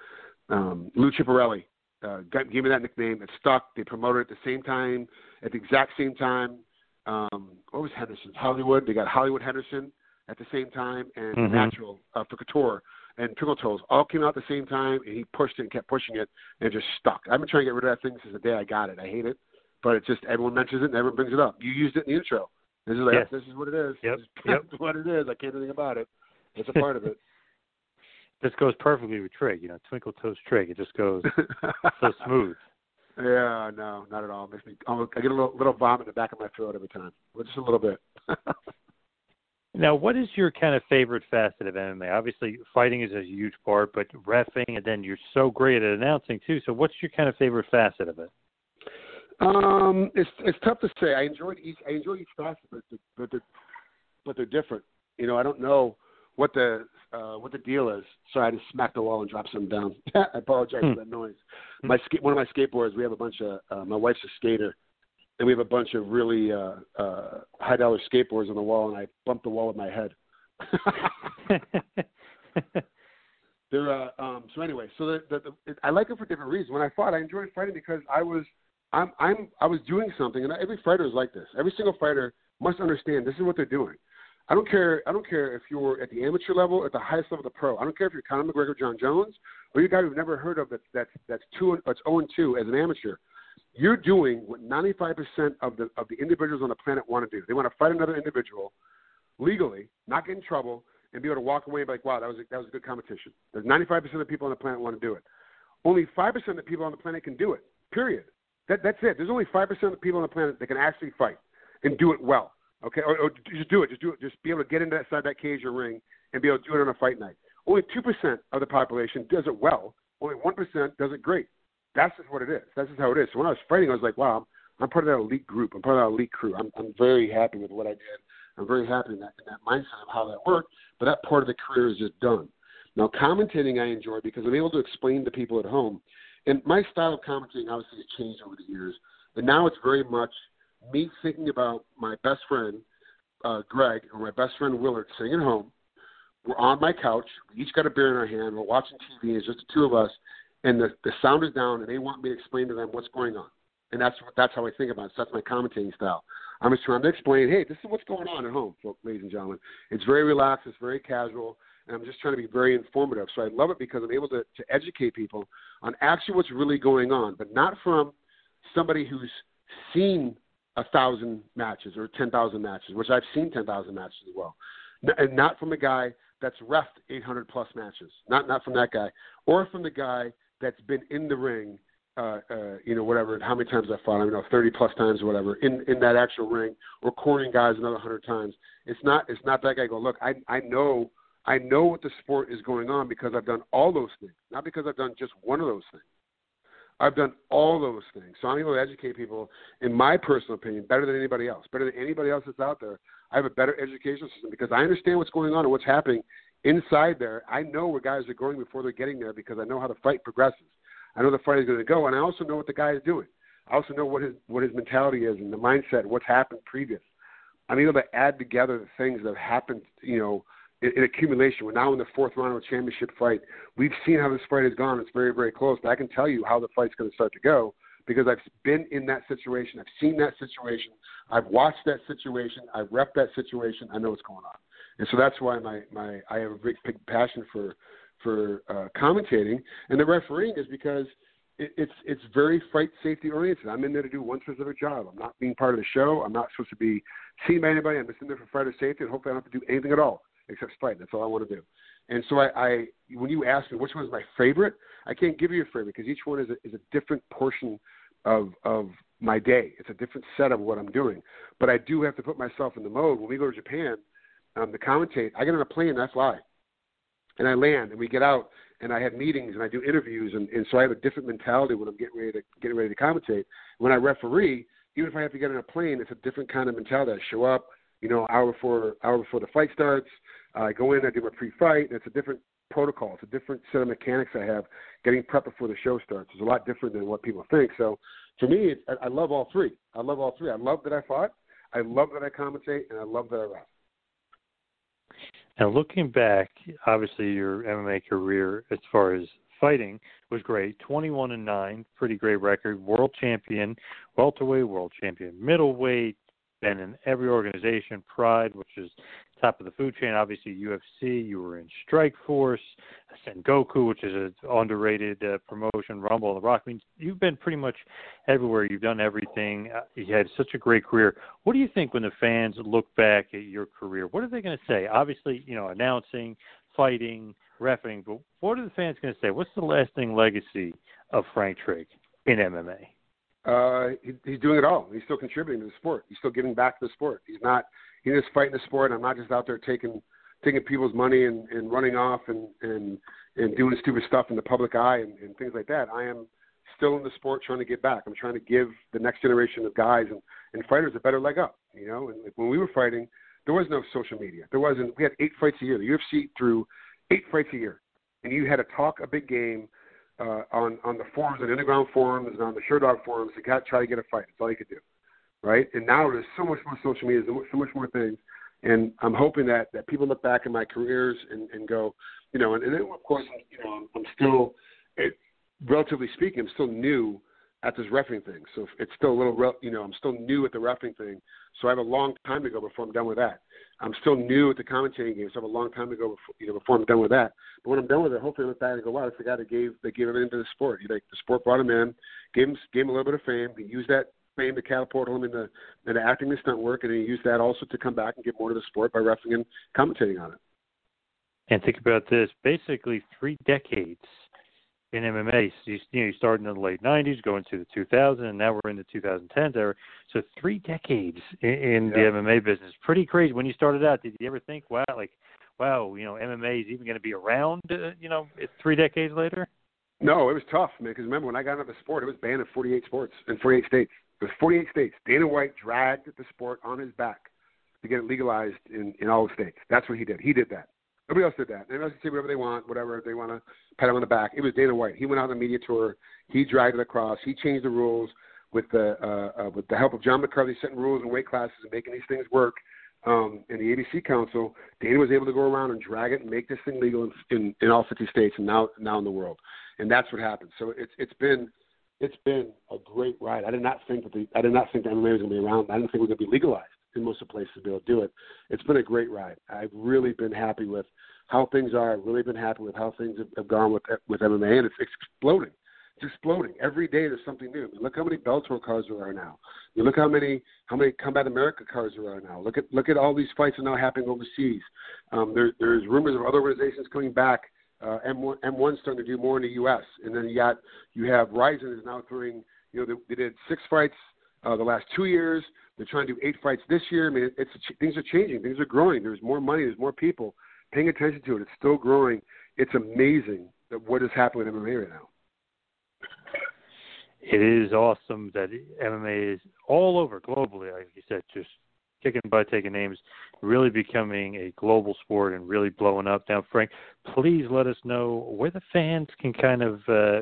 um, Lou Chiapparelli uh, gave me that nickname. It stuck. They promoted it at the same time, at the exact same time. Um, what was Henderson's Hollywood? They got Hollywood Henderson at the same time, and Mhm. Natural uh, for Couture and Twinkle Toes all came out at the same time, and he pushed it and kept pushing it, and it just stuck. I've been trying to get rid of that thing since the day I got it. I hate it, but it just everyone mentions it and everyone brings it up. You used it in the intro. This is like Yes. this is what it is. Yep, This is yep. what it is. I can't do anything about it. It's a part of it. This goes perfectly with Trig, you know, Twinkle Toes Trig. It just goes so smooth. Yeah, no, not at all. It makes me. I get a little, little vomit in the back of my throat every time. Just a little bit. Now, what is your kind of favorite facet of MMA? Obviously, fighting is a huge part, but refing, and then you're so great at announcing too. So, what's your kind of favorite facet of it? Um, it's it's tough to say. I enjoyed each. I enjoy each facet, but the, but they're but they're different. You know, I don't know what the uh, what the deal is. Sorry, I just smacked the wall and dropped something down. I apologize Hmm. for that noise. My ska- one of my skateboards. We have a bunch of. Uh, my wife's a skater, and we have a bunch of really uh, uh, high dollar skateboards on the wall, and I bumped the wall with my head. They're uh, um, so anyway. So the, the, the, I like it for different reasons. When I fought, I enjoyed fighting because I was I'm I'm I was doing something, and every fighter is like this. Every single fighter must understand this is what they're doing. I don't care. I don't care if you're at the amateur level, at the highest level of the pro. I don't care if you're Conor McGregor, Jon Jones, or you a guy we've never heard of that's that's that's two that's zero and two as an amateur. You're doing what 95% of the of the individuals on the planet want to do. They want to fight another individual legally, not get in trouble, and be able to walk away and be like, "Wow, that was a, that was a good competition." There's 95% of the people on the planet want to do it. Only 5% of the people on the planet can do it. Period. That that's it. There's only 5% of the people on the planet that can actually fight and do it well. Okay, or, or just do it. Just do it. Just be able to get into that side that cage or ring and be able to do it on a fight night. Only two percent of the population does it well. Only one percent does it great. That's just what it is. That's just how it is. So when I was fighting, I was like, wow, I'm, I'm part of that elite group. I'm part of that elite crew. I'm, I'm very happy with what I did. I'm very happy in that, in that mindset of how that worked. But that part of the career is just done. Now, commentating I enjoy because I'm able to explain to people at home. And my style of commentating obviously has changed over the years. And now it's very much me thinking about my best friend, uh, Greg, or my best friend Willard sitting at home. We're on my couch. We each got a beer in our hand. We're watching TV. It's just the two of us. And the, the sound is down, and they want me to explain to them what's going on. And that's that's how I think about it. So that's my commentating style. I'm just trying to explain, hey, this is what's going on at home, folks, ladies and gentlemen. It's very relaxed. It's very casual. And I'm just trying to be very informative. So I love it because I'm able to, to educate people on actually what's really going on, but not from somebody who's seen a thousand matches or ten thousand matches, which I've seen ten thousand matches as well, and not from a guy that's refed 800 plus matches, not not from that guy, or from the guy that's been in the ring, uh, uh, you know, whatever, how many times I fought, I don't know, 30 plus times or whatever, in in that actual ring, or cornering guys another hundred times. It's not it's not that guy go, look, I I know I know what the sport is going on because I've done all those things, not because I've done just one of those things. I've done all those things. So I'm able to educate people, in my personal opinion, better than anybody else, better than anybody else that's out there. I have a better education system because I understand what's going on and what's happening inside there. I know where guys are going before they're getting there because I know how the fight progresses. I know the fight is going to go, and I also know what the guy is doing. I also know what his what his mentality is and the mindset, what's happened previous. I'm able to add together the things that have happened, you know, in, in accumulation. We're now in the fourth round of a championship fight. We've seen how this fight has gone. It's very, very close. But I can tell you how the fight's going to start to go because I've been in that situation. I've seen that situation. I've watched that situation. I've repped that situation. I know what's going on. And so that's why my, my I have a big, big passion for for uh, commentating and the refereeing is because it, it's it's very fight safety oriented. I'm in there to do one specific job. I'm not being part of the show. I'm not supposed to be seen by anybody. I'm just in there for fighter safety, and hopefully I don't have to do anything at all except fight. That's all I want to do. And so I, I when you ask me which one is my favorite, I can't give you a favorite because each one is a, is a different portion of of my day. It's a different set of what I'm doing. But I do have to put myself in the mode. When we go to Japan um, to commentate, I get on a plane and I fly, and I land, and we get out, and I have meetings and I do interviews, and, and so I have a different mentality when I'm getting ready to getting ready to commentate. When I referee, even if I have to get on a plane, it's a different kind of mentality. I show up, you know, hour before hour before the fight starts. I go in, I do my pre-fight. It's a different protocol. It's a different set of mechanics I have getting prep before the show starts. It's a lot different than what people think. So for me, I, love all three. I love all three. I love that I fought. I love that I commentate, and I love that I ref. Now, looking back, obviously your MMA career, as far as fighting, was great. Twenty-one and nine, pretty great record. World champion, welterweight, world champion, middleweight. Been in every organization. Pride, which is top of the food chain. Obviously, UFC. You were in Strike Force, Sengoku, which is an underrated uh, promotion. Rumble, The Rock. I mean, you've been pretty much everywhere. You've done everything. Uh, you had such a great career. What do you think when the fans look back at your career? What are they going to say? Obviously, you know, announcing, fighting, refing. But what are the fans going to say? What's the lasting legacy of Frank Trigg in MMA? Uh, he, he's doing it all. He's still contributing to the sport. He's still giving back to the sport. He's not he is fighting the sport. I'm not just out there taking taking people's money and, and running off and, and and doing stupid stuff in the public eye and, and things like that. I am still in the sport trying to get back. I'm trying to give the next generation of guys and, and fighters a better leg up. You know, and like when we were fighting, there was no social media. There wasn't. We had eight fights a year. The UFC threw eight fights a year, and you had to talk a big game uh, on on the forums and underground forums and on the Sherdog forums to try to get a fight. That's all you could do right? And now there's so much more social media, so much more things, and I'm hoping that that people look back at my careers and, and go, you know, and, and then of course, you know, I'm, I'm still, it, relatively speaking, I'm still new at this refing thing, so it's still a little, you know, I'm still new at the refing thing, so I have a long time to go before I'm done with that. I'm still new at the commentating game, so I have a long time to go before, you know, before I'm done with that. But when I'm done with it, hopefully I look back and go, wow, that's the guy that gave that gave everything to the sport. He, like the sport brought him in, gave him gave him a little bit of fame. He used that fame to catapult him into, into acting and stunt work, and he used that also to come back and get more to the sport by refing and commentating on it. And think about this: basically three decades in MMA. So you, you know, you started in the late '90s, going to the 2000s, and now we're in the 2010s era. So three decades in, in yeah. the MMA business. Pretty crazy. When you started out, did you ever think, wow, like, wow, you know, MMA is even going to be around? Uh, you know, three decades later. No, it was tough, man. Because remember, when I got into the sport, it was banned in 48 sports in 48 states. There's 48 states. Dana White dragged the sport on his back to get it legalized in, in all the states. That's what he did. He did that. Nobody else did that. Everybody else can say whatever they want, whatever they want to pat him on the back. It was Dana White. He went on the media tour. He dragged it across. He changed the rules with the uh, uh, with the help of John McCarthy setting rules and weight classes and making these things work. Um, in the ABC Council, Dana was able to go around and drag it and make this thing legal in, in, in all 50 states and now now in the world. And that's what happened. So it's it's been it's been a great ride. I did not think that the I did not think that MMA was going to be around. I didn't think it was going to be legalized in most of the places to be able to do it. It's been a great ride. I've really been happy with how things are. I've really been happy with how things have, have gone with with MMA, and it's exploding. It's exploding every day. There's something new. I mean, look how many Bellator cards there are now. I mean, look how many how many Combate Americas cards there are now. Look at look at all these fights are now happening overseas. Um, there, there's rumors of other organizations coming back uh, M1 M1's starting to do more in the U.S. And then you got you have Rizin is now throwing. You know, they, they did six fights uh, the last two years. They're trying to do eight fights this year. I mean, it's things are changing. Things are growing. There's more money. There's more people paying attention to it. It's still growing. It's amazing that what is happening in MMA right now. It is awesome that MMA is all over globally, like you said, just kicking butt, taking names, really becoming a global sport and really blowing up. Now, Frank, please let us know where the fans can kind of uh,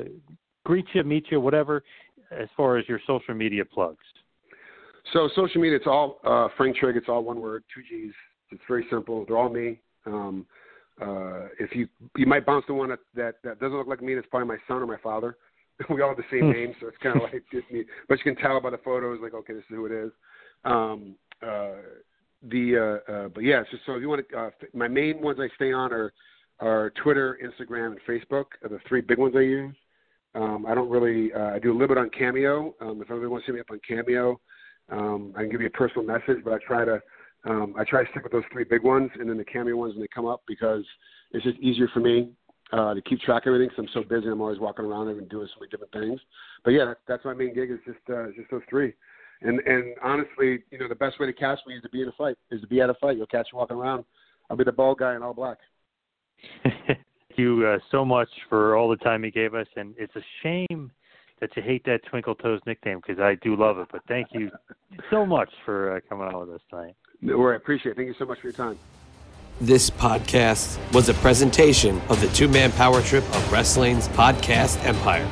greet you, meet you, whatever, as far as your social media plugs. So, social media, it's all uh, Frank Trigg. It's all one word, two G's. It's very simple. They're all me. Um, uh, if you you might bounce to one that, that that doesn't look like me, it's probably my son or my father. we all have the same name, so it's kind of like me. But you can tell by the photos, like, okay, this is who it is. Um, uh, the uh, uh, but yeah, so, so if you want to, uh, my main ones I stay on are are Twitter, Instagram, and Facebook are the three big ones I use. Um, I don't really. Uh, I do a little bit on Cameo. Um, if anybody wants to hit me up on Cameo, um, I can give you a personal message. But I try to. Um, I try to stick with those three big ones, and then the Cameo ones when they come up because it's just easier for me uh, to keep track of everything. Because I'm so busy, I'm always walking around and doing so many different things. But yeah, that, that's my main gig is just uh, just those three. And and honestly, you know, the best way to catch me is to be in a fight. Is to be at a fight. You'll catch me walking around. I'll be the bald guy in all black. Thank you uh, so much for all the time you gave us, and it's a shame that you hate that Twinkle Toes nickname because I do love it. But thank you so much for uh, coming on with us tonight. No I appreciate it. Thank you so much for your time. This podcast was a presentation of the two man power trip of wrestling's podcast empire.